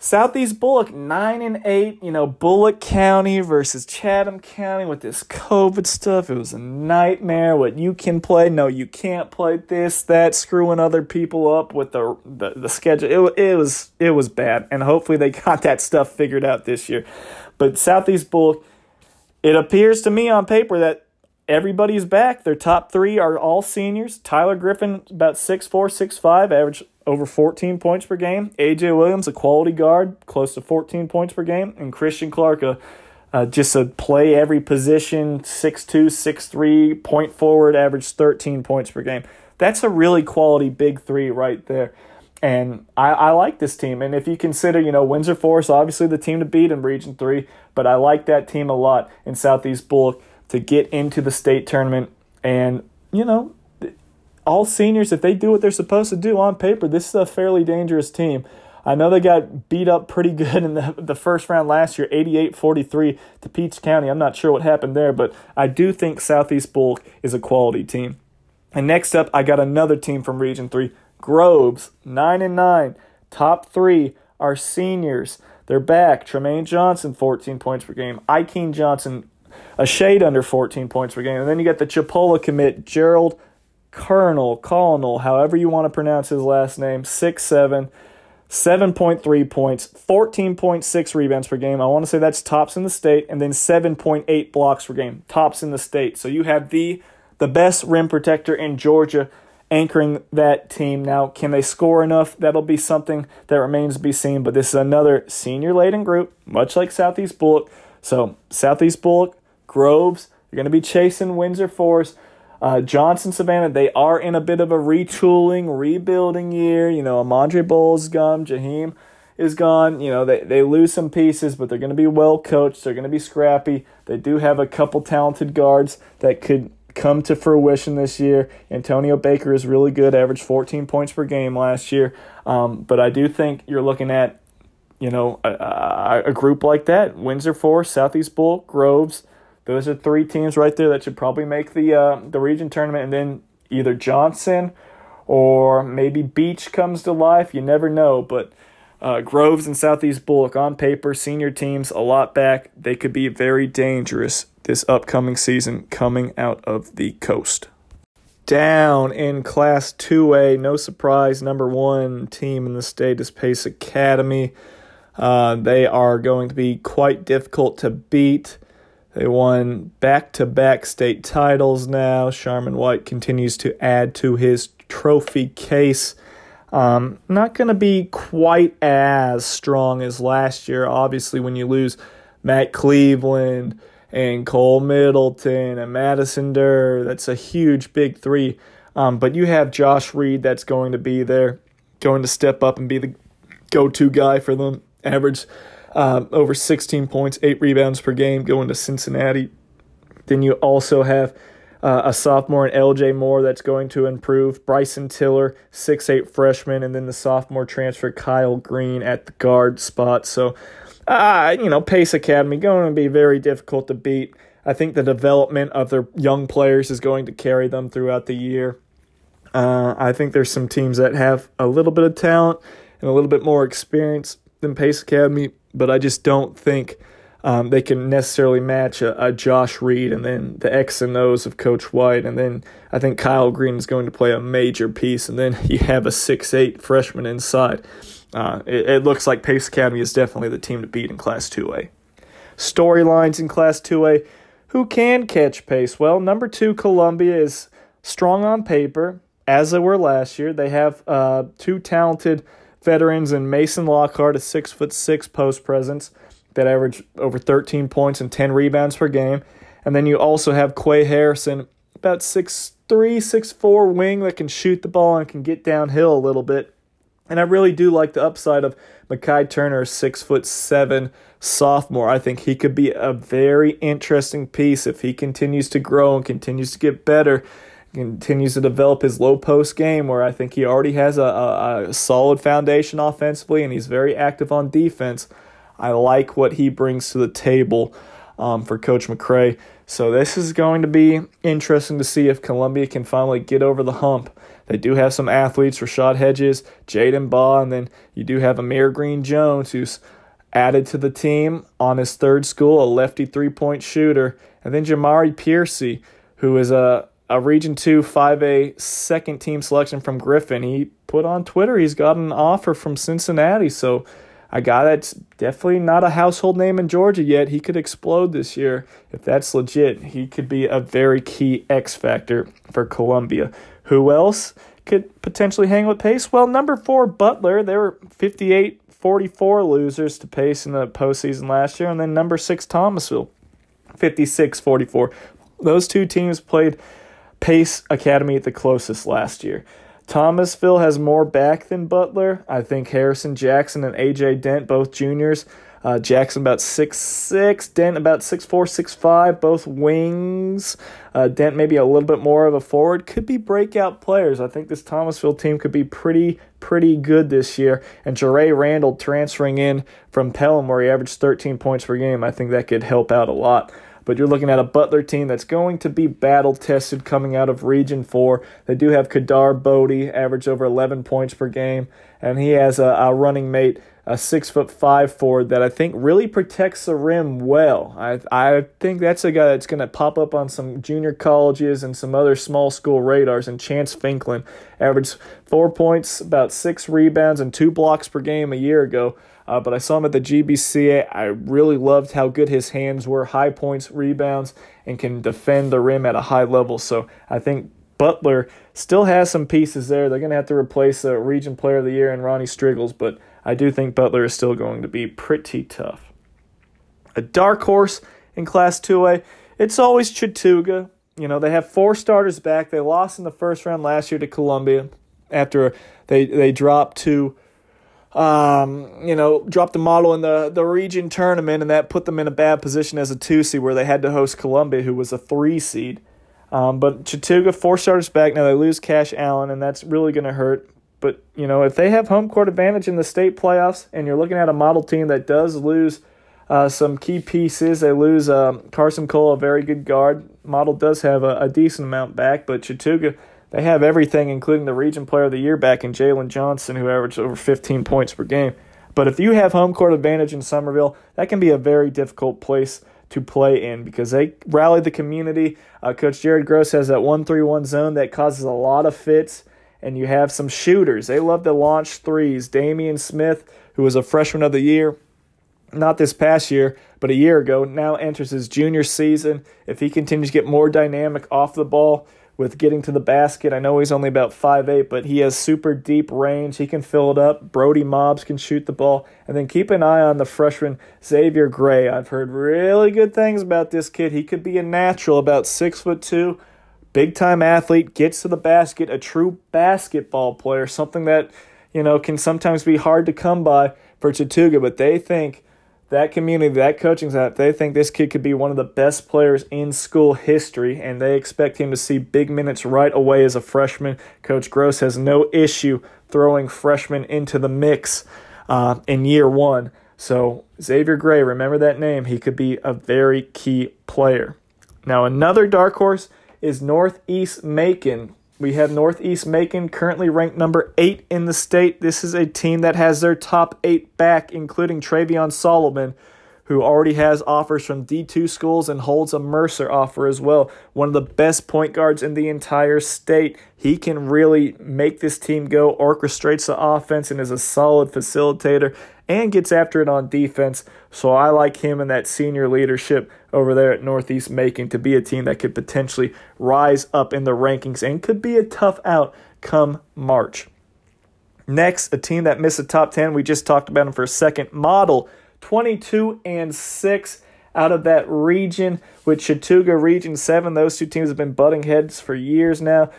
Speaker 1: Southeast Bulloch, nine and eight. You know Bulloch County versus Chatham County with this COVID stuff. It was a nightmare. What you can play, no, you can't play this, that, screwing other people up with the the, the schedule. It, it was it was bad, and hopefully they [laughs] got that stuff figured out this year. But Southeast Bulloch, it appears to me on paper that everybody's back. Their top three are all seniors. Tyler Griffin, about six four, six five, average over 14 points per game. AJ Williams, a quality guard, close to 14 points per game. And Christian Clark, a, uh, just a play every position, 6'2, 6'3, point forward, average 13 points per game. That's a really quality big three right there. And I, I like this team. And if you consider, you know, Windsor Forest, obviously the team to beat in Region 3, but I like that team a lot in Southeast Bulloch to get into the state tournament. And, you know, all seniors, if they do what they're supposed to do on paper, this is a fairly dangerous team. I know they got beat up pretty [laughs] good in the, the first round last year, 88 43 to Peach County. I'm not sure what happened there, but I do think Southeast Bulloch is a quality team. And next up, I got another team from Region 3, Groves, 9 and 9. Top three are seniors. They're back. Tremaine Johnson, 14 points per game. Ikeen Johnson, a shade under 14 points per game. And then you got the Chipola commit, Gerald Colonel, Colonel, however you want to pronounce his last name, 6'7. 7.3 points, 14.6 rebounds per game. I want to say that's tops in the state, and then 7.8 blocks per game, tops in the state. So you have the the best rim protector in Georgia anchoring that team. Now, can they score enough? That'll be something that remains to be seen. But this is another senior laden group, much like Southeast Bulloch. So Southeast Bulloch, Groves, you're going to be chasing Windsor Forest. Uh, Johnson, Savannah, they are in a bit of a retooling, rebuilding year. You know, Amandre Bowles gone, Jaheim is gone. You know, they, they lose some pieces, but they're going to be well coached. They're going to be scrappy. They do have a couple talented guards that could come to fruition this year. Antonio Baker is really good, averaged 14 points per game last year. Um, but I do think you're looking at, you know, a, a, a group like that Windsor Forest, Southeast Bull, Groves, those are three teams right there that should probably make the uh, the region tournament, and then either Johnson or maybe Beach comes to life. You never know, but. Uh, Groves and Southeast Bulloch on paper, senior teams a lot back. They could be very dangerous this upcoming season coming out of the coast. Down in Class 2A, no surprise, number one team in the state is Pace Academy. Uh, they are going to be quite difficult to beat. They won back to back state titles now. Sharman White continues to add to his trophy case. Um, not going to be quite as strong as last year. Obviously, when you lose Matt Cleveland and Cole Middleton and Madison Durr, that's a huge big three. Um, but you have Josh Reed that's going to be there, going to step up and be the go to guy for them. Average uh, over 16 points, eight rebounds per game going to Cincinnati. Then you also have uh, a sophomore in LJ Moore that's going to improve. Bryson Tiller, six eight freshman, and then the sophomore transfer Kyle Green at the guard spot. So, uh, you know, Pace Academy going to be very difficult to beat. I think the development of their young players is going to carry them throughout the year. Uh, I think there's some teams that have a little bit of talent and a little bit more experience than Pace Academy, but I just don't think um, they can necessarily match a, a, Josh Reed and then the X and O's of Coach White. And then I think Kyle Green is going to play a major piece. And then [laughs] you have a six-eight freshman inside. Uh, it, it looks like Pace Academy is definitely the team to beat in Class 2A. Storylines in Class 2A. Who can catch pace? Well, number two, Columbia, is strong on paper, as they were last year. They have uh, two talented veterans in Mason Lockhart, a six foot six post presence that averaged over 13 points and 10 rebounds per game. And then you also have Quay Harrison, about six three, six four wing that can shoot the ball and can get downhill a little bit. And I really do like the upside of Makai Turner, six foot seven sophomore. I think he could be a very interesting piece if he continues to grow and continues to get better continues to develop his low post game where I think he already has a, a, a, solid foundation offensively and he's very active on defense. I like what he brings to the table um, for Coach McCray. So this is going to be interesting to see if Columbia can finally get over the hump. They do have some athletes, Rashad Hedges, Jaden Baugh, and then you do have Amir Green Jones, who's added to the team on his third school, a lefty three point shooter, and then Jamari Piercy, who is a a Region 2 5A second team selection from Griffin. He put on Twitter he's got an offer from Cincinnati. So a guy that's definitely not a household name in Georgia yet. He could explode this year if that's legit. He could be a very key X factor for Columbia. Who else could potentially hang with Pace? Well, number four, Butler. They were 58 44 losers to Pace in the postseason last year. And then number six, Thomasville, 56 44. Those two teams played Pace Academy at the closest last year. Thomasville has more back than Butler. I think Harrison Jackson and AJ Dent, both juniors, uh, Jackson about six six, Dent about six four, six five, both wings. Uh, Dent maybe a little bit more of a forward. Could be breakout players. I think this Thomasville team could be pretty pretty good this year. And Jeray Randall transferring in from Pelham, where he averaged 13 points per game, I think that could help out a lot. But you're looking at a Butler team that's going to be battle tested coming out of Region 4. They do have Kadar Bodie, average over 11 points per game, and he has a, a running mate a six foot five forward that I think really protects the rim well. I I think that's a guy that's going to pop up on some junior colleges and some other small school radars. And Chance Finklin averaged four points, about six rebounds, and two blocks per game a year ago. Uh, but I saw him at the GBCA. I really loved how good his hands were, high points, rebounds, and can defend the rim at a high level. So I think Butler still has some pieces there. They're going to have to replace a Region Player of the Year and Ronnie Striggles, but I do think Butler is still going to be pretty tough. A dark horse in Class 2A, it's always Chattooga. You know, they have four starters back. They lost in the first round last year to Columbia after they they dropped to um, you know, dropped the Model in the, the region tournament, and that put them in a bad position as a two seed where they had to host Columbia, who was a three seed. Um, but Chattooga, four starters back. Now they lose Cash Allen, and that's really going to hurt. But, you know, if they have home court advantage in the state playoffs and you're looking at a Model team that does lose uh, some key pieces, they lose um, Carson Cole, a very good guard. Model does have a, a decent amount back, but Chattooga, they have everything, including the region player of the year back in Jalen Johnson, who averaged over 15 points per game. But if you have home court advantage in Summerville, that can be a very difficult place to play in because they rally the community. Uh, Coach Jared Gross has that 1 3 1 zone that causes a lot of fits and you have some shooters. They love to launch threes. Damian Smith, who was a freshman of the year, not this past year, but a year ago, now enters his junior season. If he continues to get more dynamic off the ball with getting to the basket, I know he's only about five eight, but he has super deep range. He can fill it up. Brody Mobbs can shoot the ball. And then keep an eye on the freshman Xavier Gray. I've heard really good things about this kid. He could be a natural, about six foot two big time athlete, gets to the basket, a true basketball player, something that, you know, can sometimes be hard to come by for Chattooga, but they think that community, that coaching staff, they think this kid could be one of the best players in school history, and they expect him to see big minutes right away as a freshman. Coach Gross has no issue throwing freshmen into the mix uh, in year one. So, Xavier Gray, remember that name. He could be a very key player. Now, another dark horse is Northeast Macon. We have Northeast Macon currently ranked number eight in the state. This is a team that has their top eight back, including Travion Solomon, who already has offers from D2 schools and holds a Mercer offer as well. One of the best point guards in the entire state. He can really make this team go, orchestrates the offense, and is a solid facilitator and gets after it on defense. So I like him and that senior leadership over there at Northeast Macon to be a team that could potentially rise up in the rankings and could be a tough out come March. Next, a team that missed the top 10. We just talked about them for a second. Model 22 and 6 out of that region with Chattooga Region 7. Those two teams have been butting heads for years now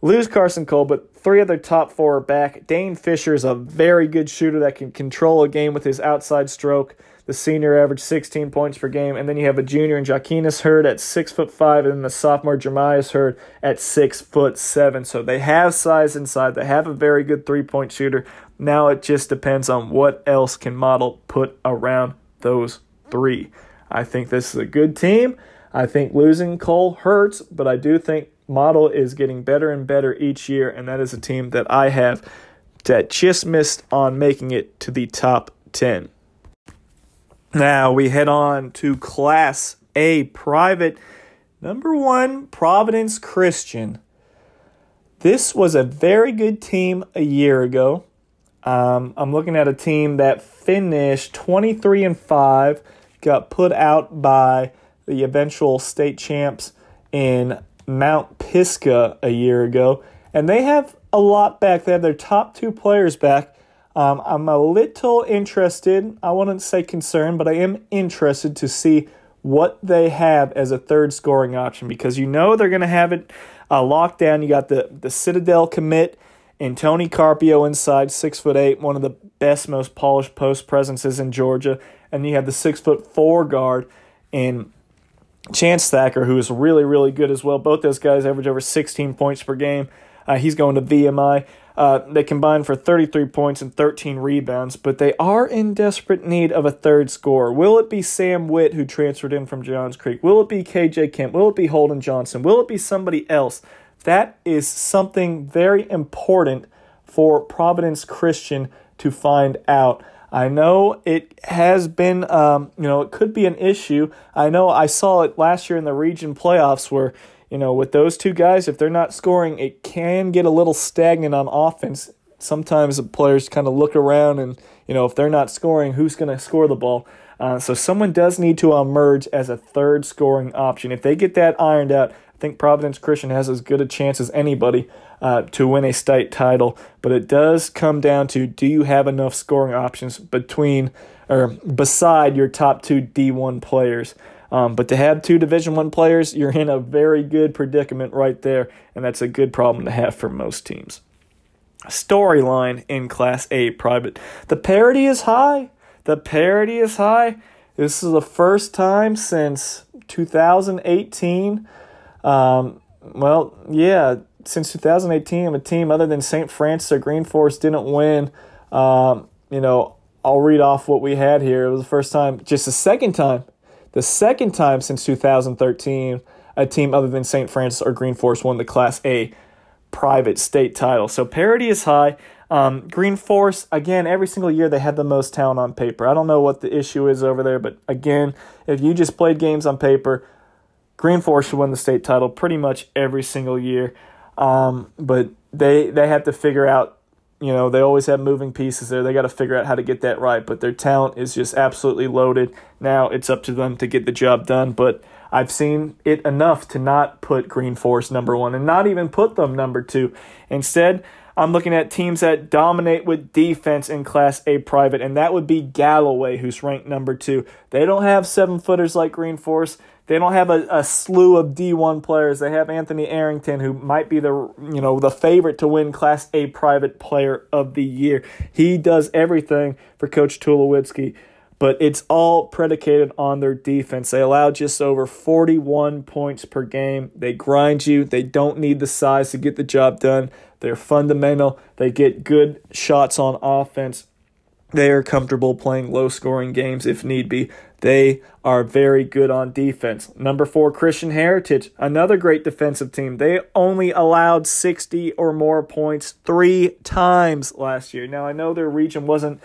Speaker 1: lose Carson Cole, but three of their top four are back. Dane Fisher is a very good shooter that can control a game with his outside stroke. The senior averaged 16 points per game, and then you have a junior in Jaquinas Hurd at six foot five, and the sophomore Jeremias Hurd at six foot seven. So they have size inside. They have a very good three point shooter. Now it just depends on what else can Model put around those three. I think this is a good team. I think losing Cole hurts, but I do think Model is getting better and better each year, and that is a team that I have that just missed on making it to the top 10. Now we head on to Class A private. Number one, Providence Christian. This was a very good team a year ago. Um, I'm looking at a team that finished 23 and 5, got put out by the eventual state champs in Mount Pisgah a year ago, and they have a lot back. They have their top two players back. Um, I'm a little interested. I wouldn't say concerned, but I am interested to see what they have as a third scoring option because you know they're going to have it uh, locked down. You got the the Citadel commit and Tony Carpio inside, six foot eight, one of the best, most polished post presences in Georgia. And you have the six foot four guard in Chance Thacker, who is really, really good as well. Both those guys average over 16 points per game. Uh, he's going to VMI. Uh, they combine for 33 points and 13 rebounds, but they are in desperate need of a third scorer. Will it be Sam Witt, who transferred in from Johns Creek? Will it be KJ Kemp? Will it be Holden Johnson? Will it be somebody else? That is something very important for Providence Christian to find out. I know it has been, um, you know, it could be an issue. I know I saw it last year in the region playoffs where you know, with those two guys, if they're not scoring, it can get a little stagnant on offense. Sometimes the players kind of look around and, you know, if they're not scoring, who's going to score the ball? Uh, so someone does need to emerge as a third scoring option. If they get that ironed out, I think Providence Christian has as good a chance as anybody uh, to win a state title. But it does come down to do you have enough scoring options between or beside your top two D1 players? Um, but to have two Division One players, you're in a very good predicament right there, and that's a good problem to have for most teams. Storyline in Class A private. The parity is high. The parity is high. This is the first time since 2018. Um, well, yeah, since 2018, a team other than St. Francis or Green Forest didn't win. Um, you know, I'll read off what we had here. It was the first time, just the second time the second time since 2013 a team other than St. Francis or Green Forest won the Class A private state title. So parity is high. Um, Green Forest, again, every single year they had the most talent on paper. I don't know what the issue is over there, but again, if you just played games on paper, Green Forest should win the state title pretty much every single year. Um, but they they have to figure out you know, they always have moving pieces there. They got to figure out how to get that right. But their talent is just absolutely loaded. Now it's up to them to get the job done. But I've seen it enough to not put Green Forest number one and not even put them number two. Instead, I'm looking at teams that dominate with defense in Class A private, and that would be Galloway, who's ranked number two. They don't have seven footers like Green Forest. They don't have a, a slew of D1 players. They have Anthony Arrington, who might be the you know the favorite to win Class A Private Player of the Year. He does everything for Coach Tulowitzki, but it's all predicated on their defense. They allow just over 41 points per game. They grind you. They don't need the size to get the job done. They're fundamental. They get good shots on offense. They are comfortable playing low scoring games if need be. They are very good on defense. Number four, Christian Heritage, another great defensive team. They only allowed 60 or more points three times last year. Now, I know their region wasn't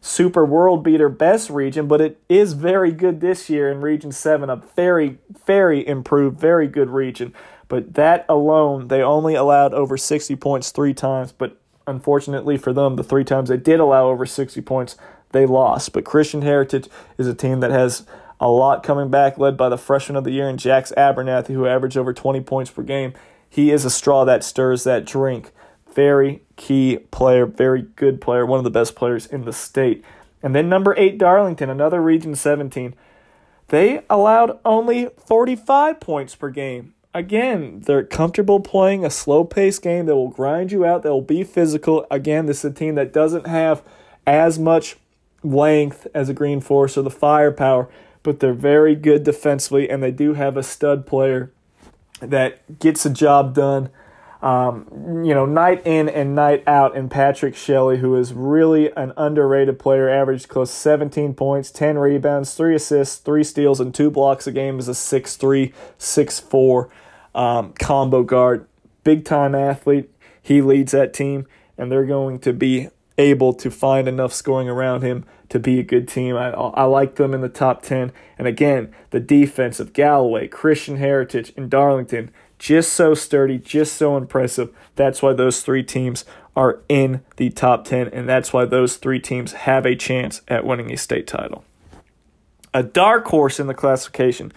Speaker 1: super world beater best region, but it is very good this year in Region 7, a very, very improved, very good region. But that alone, they only allowed over 60 points three times. But unfortunately for them, the three times they did allow over 60 points, they lost. But Christian Heritage is a team that has a lot coming back, led by the freshman of the year and Jax Abernathy, who averaged over 20 points per game. He is a straw that stirs that drink. Very key player, very good player, one of the best players in the state. And then number eight, Darlington, another Region 17. They allowed only 45 points per game. Again, they're comfortable playing a slow paced game that will grind you out, that will be physical. Again, this is a team that doesn't have as much length as a Green Forest or the firepower, but they're very good defensively, and they do have a stud player that gets the job done. Um, you know, night in and night out, and Patrick Shelley, who is really an underrated player, averaged close 17 points, 10 rebounds, 3 assists, 3 steals, and 2 blocks a game as a 6'3, 6'4 um, combo guard. Big time athlete. He leads that team, and they're going to be able to find enough scoring around him to be a good team. I, I like them in the top 10. And again, the defense of Galloway, Christian Heritage, and Darlington, just so sturdy, just so impressive. That's why those three teams are in the top 10, and that's why those three teams have a chance at winning a state title. A dark horse in the classification.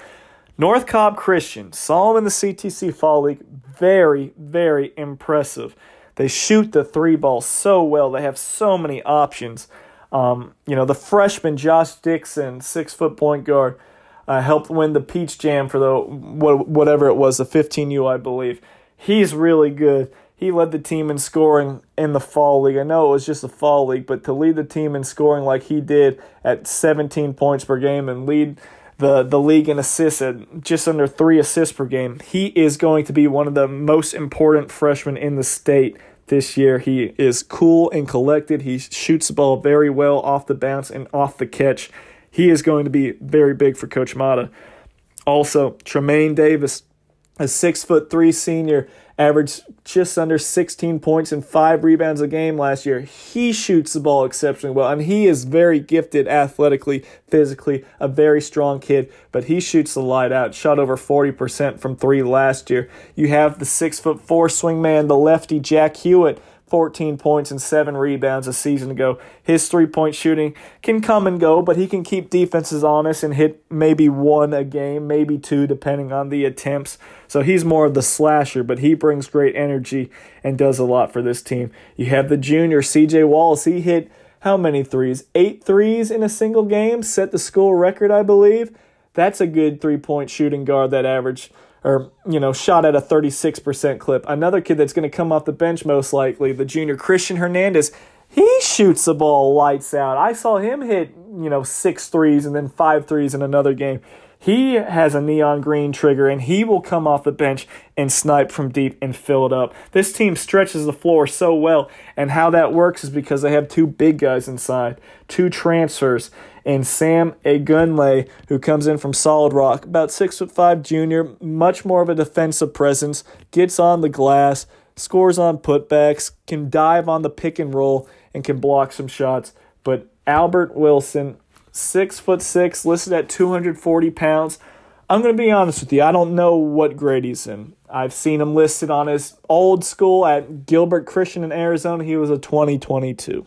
Speaker 1: North Cobb Christian, saw them in the CTC Fall League. Very, very impressive. They shoot the three ball so well. They have so many options. Um, you know, the freshman Josh Dixon, six foot point guard, uh, helped win the Peach Jam for the whatever it was, the 15U, I believe. He's really good. he led the team in scoring in the fall league. I know it was just the fall league, but to lead the team in scoring like he did at 17 points per game and lead the, the league in assists at just under three assists per game, he is going to be one of the most important freshmen in the state this year. He is cool and collected. He shoots the ball very well off the bounce and off the catch. He is going to be very big for Coach Mata. Also, Tremaine Davis, a six foot three senior, averaged just under 16 points and five rebounds a game last year. He shoots the ball exceptionally well, and he is very gifted athletically, physically, a very strong kid, but he shoots the light out. Shot over 40% from three last year. You have the six foot four swingman, the lefty Jack Hewitt 14 points and 7 rebounds a season ago. His three point shooting can come and go, but he can keep defenses honest and hit maybe one a game, maybe two, depending on the attempts. So he's more of the slasher, but he brings great energy and does a lot for this team. You have the junior, CJ Wallace. He hit how many threes? Eight threes in a single game, set the school record, I believe. That's a good three point shooting guard that averaged or you know shot at a 36% clip. Another kid that's going to come off the bench most likely, the junior Christian Hernandez. He shoots the ball lights out. I saw him hit, you know, six threes and then five threes in another game. He has a neon green trigger and he will come off the bench and snipe from deep and fill it up. This team stretches the floor so well, and how that works is because they have two big guys inside, two transfers, and Sam Agunle, who comes in from Solid Rock, about six foot five junior, much more of a defensive presence, gets on the glass, scores on putbacks, can dive on the pick and roll, and can block some shots. But Albert Wilson, six foot six, listed at 240 pounds. I'm to be honest with you. I don't know what grade he's in. I've seen him listed on his old school at Gilbert Christian in Arizona. He was a 2022.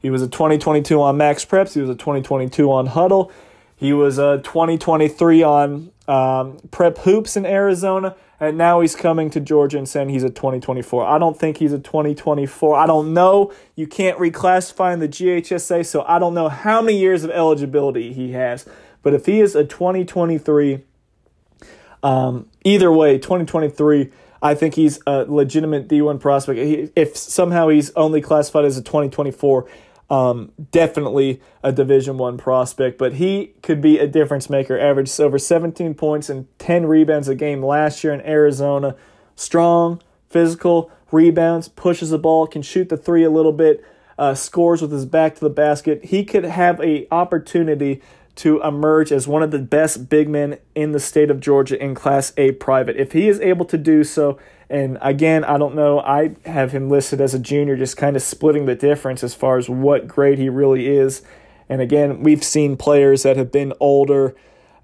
Speaker 1: He was a 2022 on MaxPreps. He was a 2022 on Hudl. He was a 2023 on um, Prep Hoops in Arizona. And now he's coming to Georgia and saying he's a 2024. I don't think he's a 2024. I don't know. You can't reclassify in the GHSA, so I don't know how many years of eligibility he has. But if he is a 2023, um, either way, 2023, I think he's a legitimate D1 prospect. He, if somehow he's only classified as a 2024, um, definitely a Division One prospect, but he could be a difference maker. Averaged over 17 points and 10 rebounds a game last year in Arizona. Strong, physical, rebounds, pushes the ball, can shoot the three a little bit, uh, scores with his back to the basket. He could have a opportunity to emerge as one of the best big men in the state of Georgia in Class A private. If he is able to do so, and again, I don't know, I have him listed as a junior, just kind of splitting the difference as far as what grade he really is. And again, we've seen players that have been older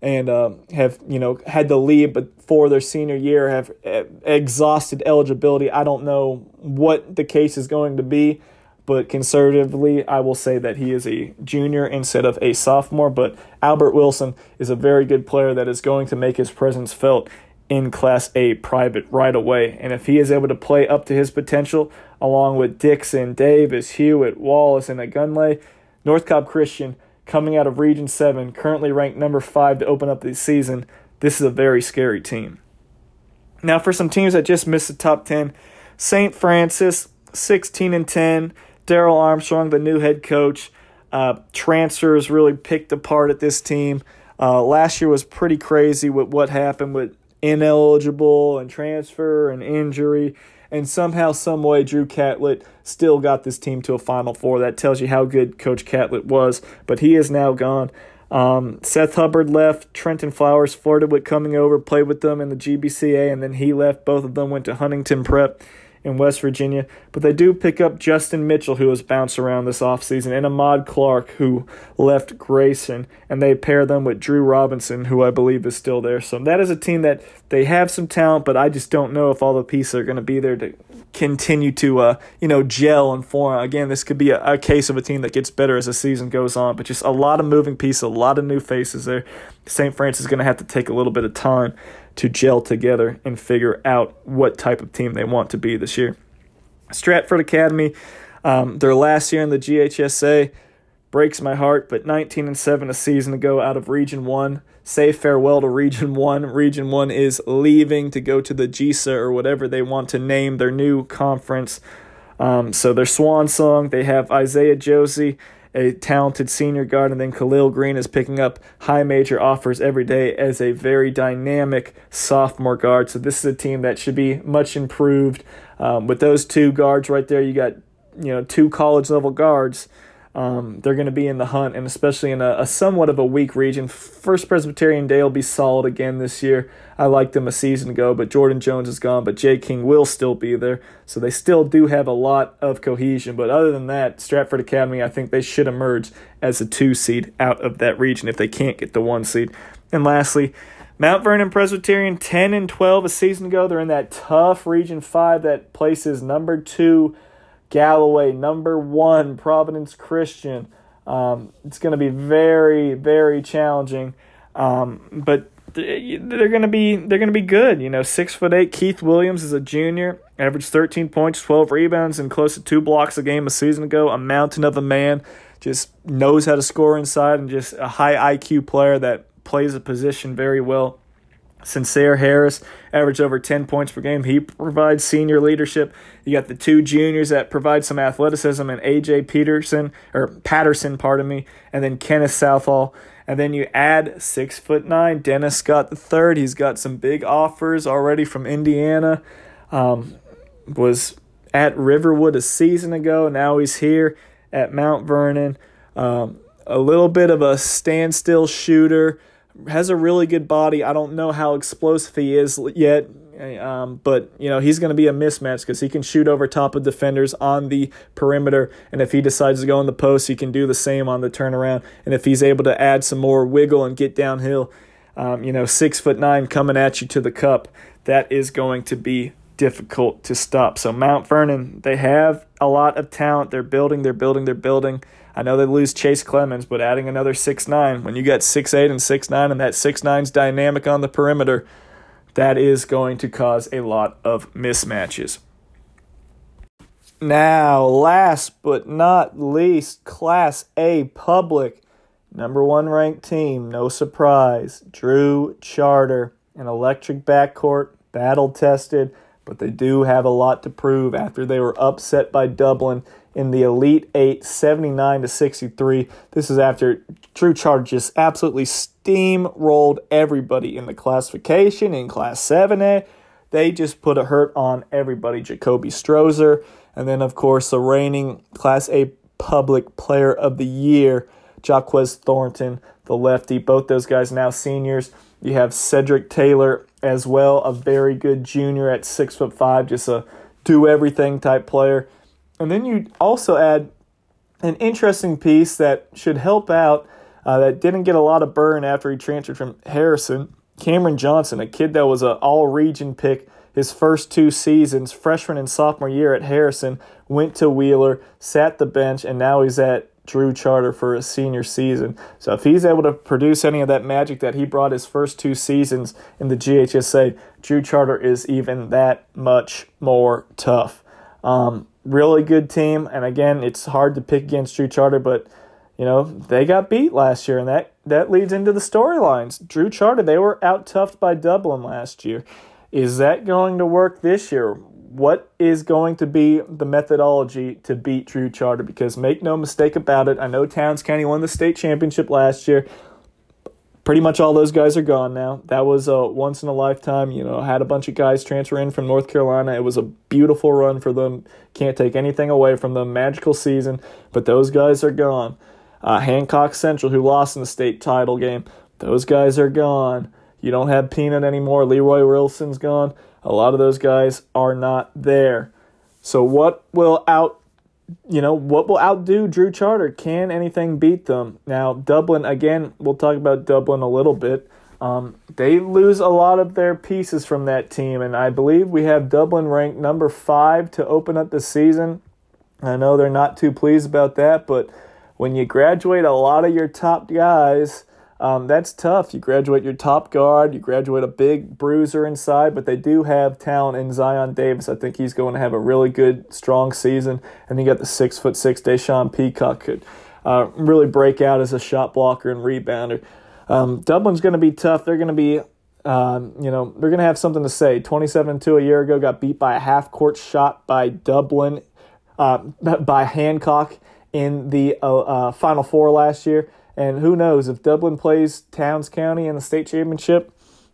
Speaker 1: and uh, have you know had to leave, but for their senior year have uh, exhausted eligibility. I don't know what the case is going to be but conservatively, I will say that he is a junior instead of a sophomore. But Albert Wilson is a very good player that is going to make his presence felt in Class A private right away. And if he is able to play up to his potential, along with Dixon, Davis, Hewitt, Wallace, and Agunle, North Cobb Christian coming out of Region 7, currently ranked number 5 to open up the season, this is a very scary team. Now, for some teams that just missed the top 10, St. Francis, 16 and 10. Daryl Armstrong, the new head coach. Uh, transfers really picked apart at this team. Uh, last year was pretty crazy with what happened with ineligible and transfer and injury. And somehow, some way, Drew Catlett still got this team to a Final Four. That tells you how good Coach Catlett was. But he is now gone. Um, Seth Hubbard left. Trenton Flowers flirted with coming over, played with them in the GBCA, and then he left. Both of them went to Huntington Prep in West Virginia. But they do pick up Justin Mitchell, who has bounced around this offseason, and Ahmad Clark, who left Grayson, and they pair them with Drew Robinson, who I believe is still there. So that is a team that they have some talent, but I just don't know if all the pieces are going to be there to continue to, uh, you know, gel and form. Again, this could be a, a case of a team that gets better as the season goes on, but just a lot of moving pieces, a lot of new faces there. St. Francis is going to have to take a little bit of time to gel together and figure out what type of team they want to be this year. Stratford Academy, um, their last year in the GHSA, breaks my heart, but 19 and 7 a season ago out of Region 1. Say farewell to Region 1. Region 1 is leaving to go to the GISA or whatever they want to name their new conference. Um, so their swan song, they have Isaiah Josie, a talented senior guard, and then Khalil Green is picking up high major offers every day as a very dynamic sophomore guard. So this is a team that should be much improved. Um, with those two guards right there, you got you know two college level guards um, they're going to be in the hunt, and especially in a, a, somewhat of a weak region. First Presbyterian Day will be solid again this year. I liked them a season ago, but Jordan Jones is gone, but Jay King will still be there. So they still do have a lot of cohesion. But other than that, Stratford Academy, I think they should emerge as a two seed out of that region if they can't get the one seed. And lastly, Mount Vernon Presbyterian 10 and 12 a season ago. They're in that tough Region 5 that places number two Galloway, number one, Providence Christian. Um, it's going to be very, very challenging, um, but they're going to be they're going to be good. You know, six foot eight Keith Williams is a junior, averaged thirteen points, twelve rebounds, and close to two blocks a game a season ago. A mountain of a man, just knows how to score inside, and just a high IQ player that plays a position very well. Sincere Harris averaged over 10 points per game. He provides senior leadership. You got the two juniors that provide some athleticism and AJ Peterson or Patterson, pardon me, and then Kenneth Southall. And then you add six foot nine Dennis Scott the third. He's got some big offers already from Indiana. Um, was at Riverwood a season ago. Now he's here at Mount Vernon. Um, a little bit of a standstill shooter has a really good body. I don't know how explosive he is yet, um, but you know he's going to be a mismatch because he can shoot over top of defenders on the perimeter, and if he decides to go in the post, he can do the same on the turnaround. And if he's able to add some more wiggle and get downhill, um, you know, six foot nine coming at you to the cup, that is going to be difficult to stop. So Mount Vernon, they have a lot of talent. They're building, they're building, they're building. I know they lose Chase Clemens, but adding another six nine when you got six eight and six nine, and that six dynamic on the perimeter, that is going to cause a lot of mismatches. Now, last but not least, Class A public, number one ranked team, no surprise, Drew Charter, an electric backcourt, battle tested, but they do have a lot to prove after they were upset by Dublin in the Elite Eight, 79 to 63. This is after Drew Charter just absolutely steamrolled everybody in the classification in Class 7A. They just put a hurt on everybody. Jacoby Strozer, and then, of course, the reigning Class A Public Player of the Year, Jaquez Thornton, the lefty. Both those guys now seniors. You have Cedric Taylor as well, a very good junior at six foot five, just a do everything type player. And then you also add an interesting piece that should help out uh, that didn't get a lot of burn after he transferred from Harrison. Cameron Johnson, a kid that was an all region pick his first two seasons, freshman and sophomore year at Harrison, went to Wheeler, sat the bench, and now he's at Drew Charter for a senior season. So if he's able to produce any of that magic that he brought his first two seasons in the GHSA, Drew Charter is even that much more tough. Um, really good team. And again, it's hard to pick against Drew Charter, but you know they got beat last year, and that that leads into the storylines. Drew Charter they were out toughed by Dublin last year. Is that going to work this year? What is going to be the methodology to beat Drew Charter? Because make no mistake about it, I know Towns County won the state championship last year pretty much all those guys are gone now. That was a once in a lifetime. You know, had a bunch of guys transfer in from North Carolina. It was a beautiful run for them. Can't take anything away from them. Magical season, but those guys are gone. Uh, Hancock Central, who lost in the state title game, those guys are gone. You don't have Peanut anymore. Leroy Wilson's gone. A lot of those guys are not there. So, what will out you know, what will outdo Drew Charter? Can anything beat them? Now, Dublin, again, we'll talk about Dublin a little bit. Um, they lose a lot of their pieces from that team, and I believe we have Dublin ranked number five to open up the season. I know they're not too pleased about that, but when you graduate a lot of your top guys, um, that's tough. You graduate your top guard, you graduate a big bruiser inside, but they do have talent in Zion Davis. I think he's going to have a really good, strong season. And you got the six foot six Deshaun Peacock. Could uh, really break out as a shot blocker and rebounder. Um, Dublin's going to be tough. They're going to be, um, you know, they're going to have something to say. 27 2 a year ago, got beat by a half court shot by Dublin, uh, [laughs] by Hancock in the uh, uh, Final Four last year. And who knows if Dublin plays Towns County in the state championship,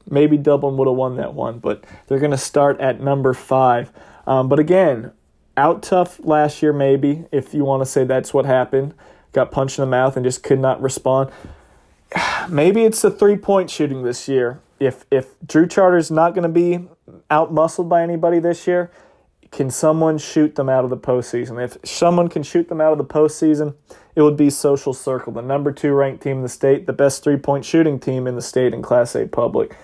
Speaker 1: maybe Dublin would have won that one. But they're going to start at number five. Um, but again, out tough last year, maybe if you want to say that's what happened. Got punched in the mouth and just could not respond. [sighs] Maybe it's the three point shooting this year. If if Drew Charter's not going to be out muscled by anybody this year, can someone shoot them out of the postseason? If someone can shoot them out of the postseason, it would be Social Circle, the number two ranked team in the state, the best three point shooting team in the state in Class A public.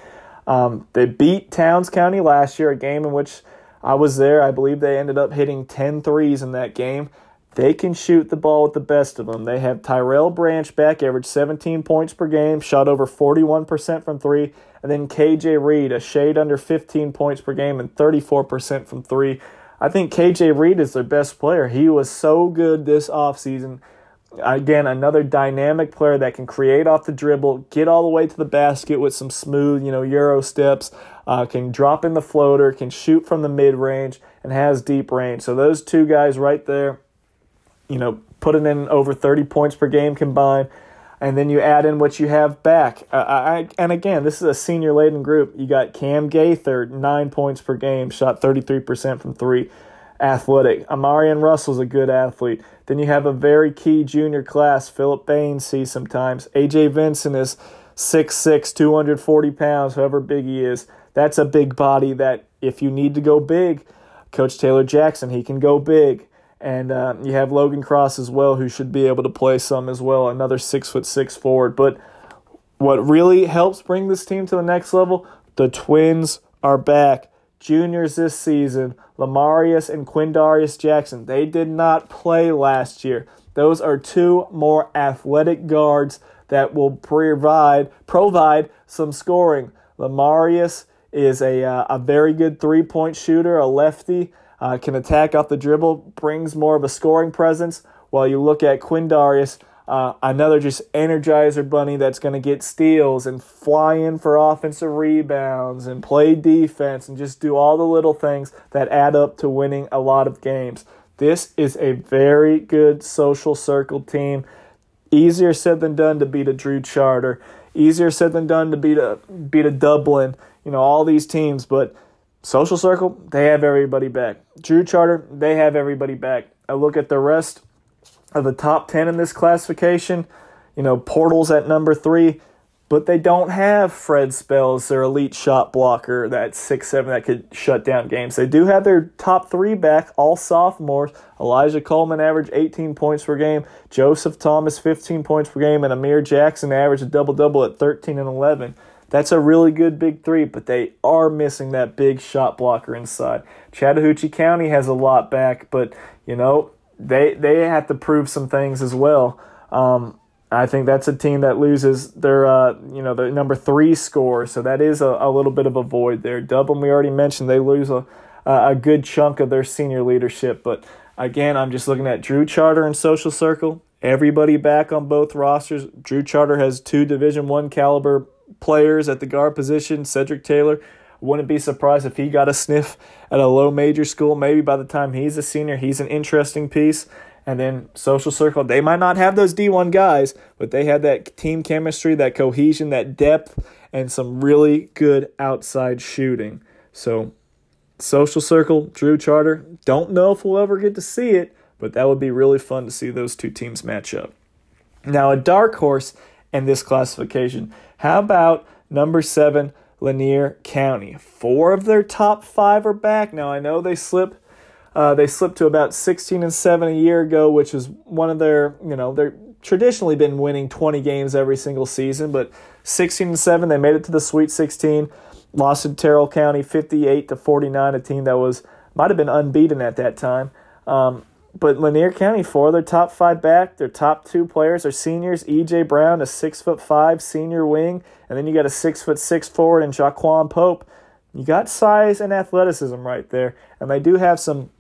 Speaker 1: Um, they beat Towns County last year, a game in which I was there. I believe they ended up hitting 10 threes in that game. They can shoot the ball with the best of them. They have Tyrell Branch back, averaged 17 points per game, shot over 41% from three. And then KJ Reed, a shade under 15 points per game and 34% from three. I think KJ Reed is their best player. He was so good this offseason. Again, another dynamic player that can create off the dribble, get all the way to the basket with some smooth, you know, Euro steps, uh, can drop in the floater, can shoot from the mid range, and has deep range. So those two guys right there you know, putting in over 30 points per game combined. And then you add in what you have back. Uh, I, and again, this is a senior laden group. You got Cam Gaither, nine points per game, shot 33% from three. Athletic. Amarian Russell's a good athlete. Then you have a very key junior class. Philip Bain sees sometimes. AJ Vincent is 6'6, 240 pounds, however big he is. That's a big body that if you need to go big, Coach Taylor Jackson, he can go big. And uh, you have Logan Cross as well, who should be able to play some as well, another six foot six forward. But what really helps bring this team to the next level, the Twins are back. Juniors this season, Lamarius and Quindarius Jackson, they did not play last year. Those are two more athletic guards that will provide provide some scoring. Lamarius is a uh, a very good three point shooter, a lefty uh, can attack off the dribble, brings more of a scoring presence. While you look at Quindarius, uh, another just energizer bunny that's going to get steals and fly in for offensive rebounds and play defense and just do all the little things that add up to winning a lot of games. This is a very good social circle team. Easier said than done to beat a Drew Charter. Easier said than done to beat a beat a Dublin. You know all these teams, but Social Circle, they have everybody back. Drew Charter, they have everybody back. I look at the rest of the top 10 in this classification. You know, Portal's at number three, but they don't have Fred Spells, their elite shot blocker, that six seven that could shut down games. They do have their top three back, all sophomores. Elijah Coleman averaged 18 points per game, Joseph Thomas 15 points per game, and Amir Jackson averaged a double double at 13 and 11. That's a really good big three, but they are missing that big shot blocker inside. Chattahoochee County has a lot back, but you know they they have to prove some things as well. Um, I think that's a team that loses their uh, you know the number three score, so that is a, a little bit of a void there. Dublin, we already mentioned they lose a a good chunk of their senior leadership, but again, I'm just looking at Drew Charter and Social Circle. Everybody back on both rosters. Drew Charter has two Division One caliber players at the guard position. Cedric Taylor, wouldn't be surprised if he got a sniff at a low major school. Maybe by the time he's a senior, he's an interesting piece. And then social circle, they might not have those D1 guys, but they had that team chemistry, that cohesion, that depth, and some really good outside shooting. So, social circle, Drew Charter, don't know if we'll ever get to see it, but that would be really fun to see those two teams match up. Now, a dark horse in this classification how about number seven, Lanier County? Four of their top five are back. Now I know they slip, uh, they slipped to about 16 and seven a year ago, which is one of their, you know, they're traditionally been winning 20 games every single season, but 16 and seven, they made it to the Sweet 16. Lost to Terrell County 58 to 49, a team that was might have been unbeaten at that time. Um, but Lanier County, four of their top five back, their top two players are seniors. EJ Brown, a six foot five senior wing, and then you got a six foot six forward in Jaquan Pope. You got size and athleticism right there, and they do have some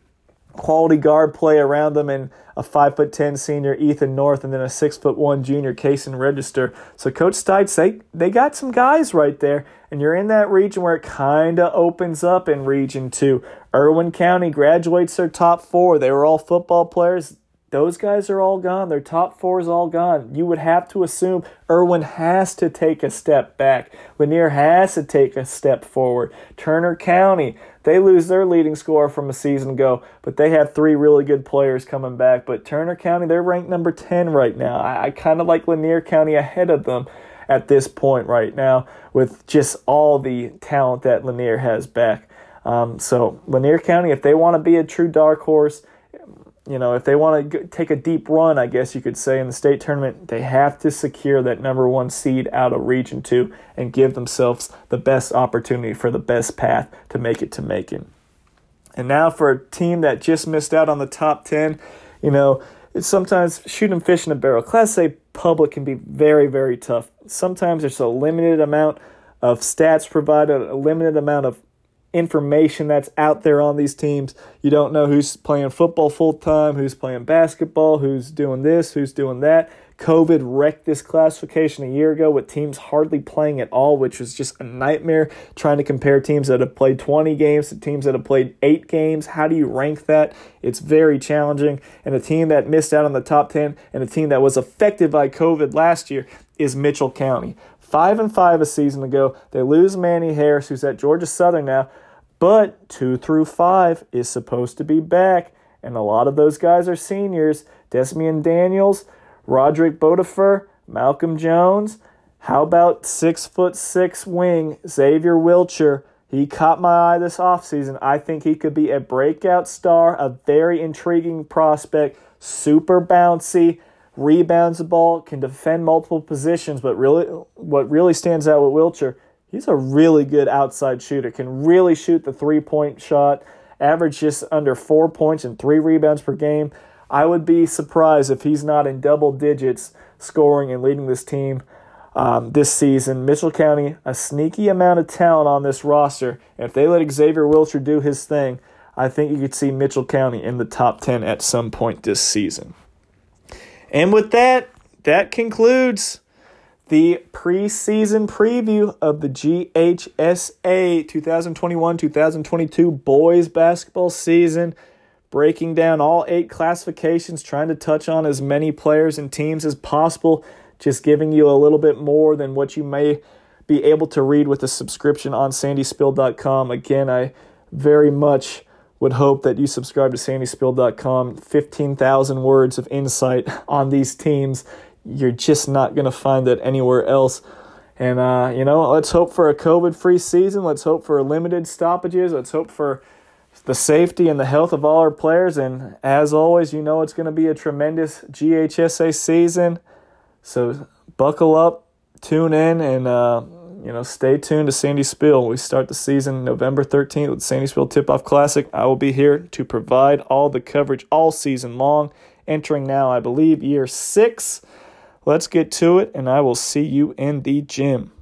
Speaker 1: quality guard play around them and a five foot ten senior Ethan North and then a six foot one junior Cason Register. So Coach Stites, they they got some guys right there, and you're in that region where it kinda opens up in region two. Irwin County graduates their top four. They were all football players. Those guys are all gone. Their top four is all gone. You would have to assume Irwin has to take a step back. Lanier has to take a step forward. Turner County, they lose their leading scorer from a season ago, but they have three really good players coming back. But Turner County, they're ranked number 10 right now. I, I kind of like Lanier County ahead of them at this point right now with just all the talent that Lanier has back. Um, so Lanier County, if they want to be a true dark horse, you know, if they want to take a deep run, I guess you could say, in the state tournament, they have to secure that number one seed out of Region 2 and give themselves the best opportunity for the best path to make it to Macon. And now for a team that just missed out on the top 10, you know, it's sometimes shooting fish in a barrel. Class A public can be very, very tough. Sometimes there's a limited amount of stats provided, a limited amount of information that's out there on these teams. You don't know who's playing football full time, who's playing basketball, who's doing this, who's doing that. COVID wrecked this classification a year ago with teams hardly playing at all, which was just a nightmare trying to compare teams that have played 20 games to teams that have played eight games. How do you rank that? It's very challenging. And a team that missed out on the top 10 and a team that was affected by COVID last year is Mitchell County five and five a season ago. They lose Manny Harris, who's at Georgia Southern now, but two through five is supposed to be back, and a lot of those guys are seniors. Desmian Daniels, Roderick Bodefer, Malcolm Jones. How about six foot six wing Xavier Wilcher? He caught my eye this offseason. I think he could be a breakout star, a very intriguing prospect, super bouncy rebounds the ball, can defend multiple positions, but really what really stands out with Wilcher, he's a really good outside shooter, can really shoot the three-point shot, average just under 4 points and 3 rebounds per game. I would be surprised if he's not in double digits scoring and leading this team um, this season. Mitchell County, a sneaky amount of talent on this roster. If they let Xavier Wilcher do his thing, I think you could see Mitchell County in the top 10 at some point this season. And with that, that concludes the preseason preview of the GHSA 2021 2022 boys basketball season. Breaking down all eight classifications, trying to touch on as many players and teams as possible, just giving you a little bit more than what you may be able to read with a subscription on sandyspill.com. Again, I very much would hope that you subscribe to sandyspill.com. 15,000 words of insight on these teams. You're just not going to find that anywhere else. And, uh, you know, let's hope for a COVID free season. Let's hope for limited stoppages. Let's hope for the safety and the health of all our players. And as always, you know it's going to be a tremendous GHSA season. So buckle up, tune in, and, uh, you know, stay tuned to Sandy Spill. We start the season November 13th with Sandy Spill Tip Off Classic. I will be here to provide all the coverage all season long. Entering now, I believe, year six. Let's get to it, and I will see you in the gym.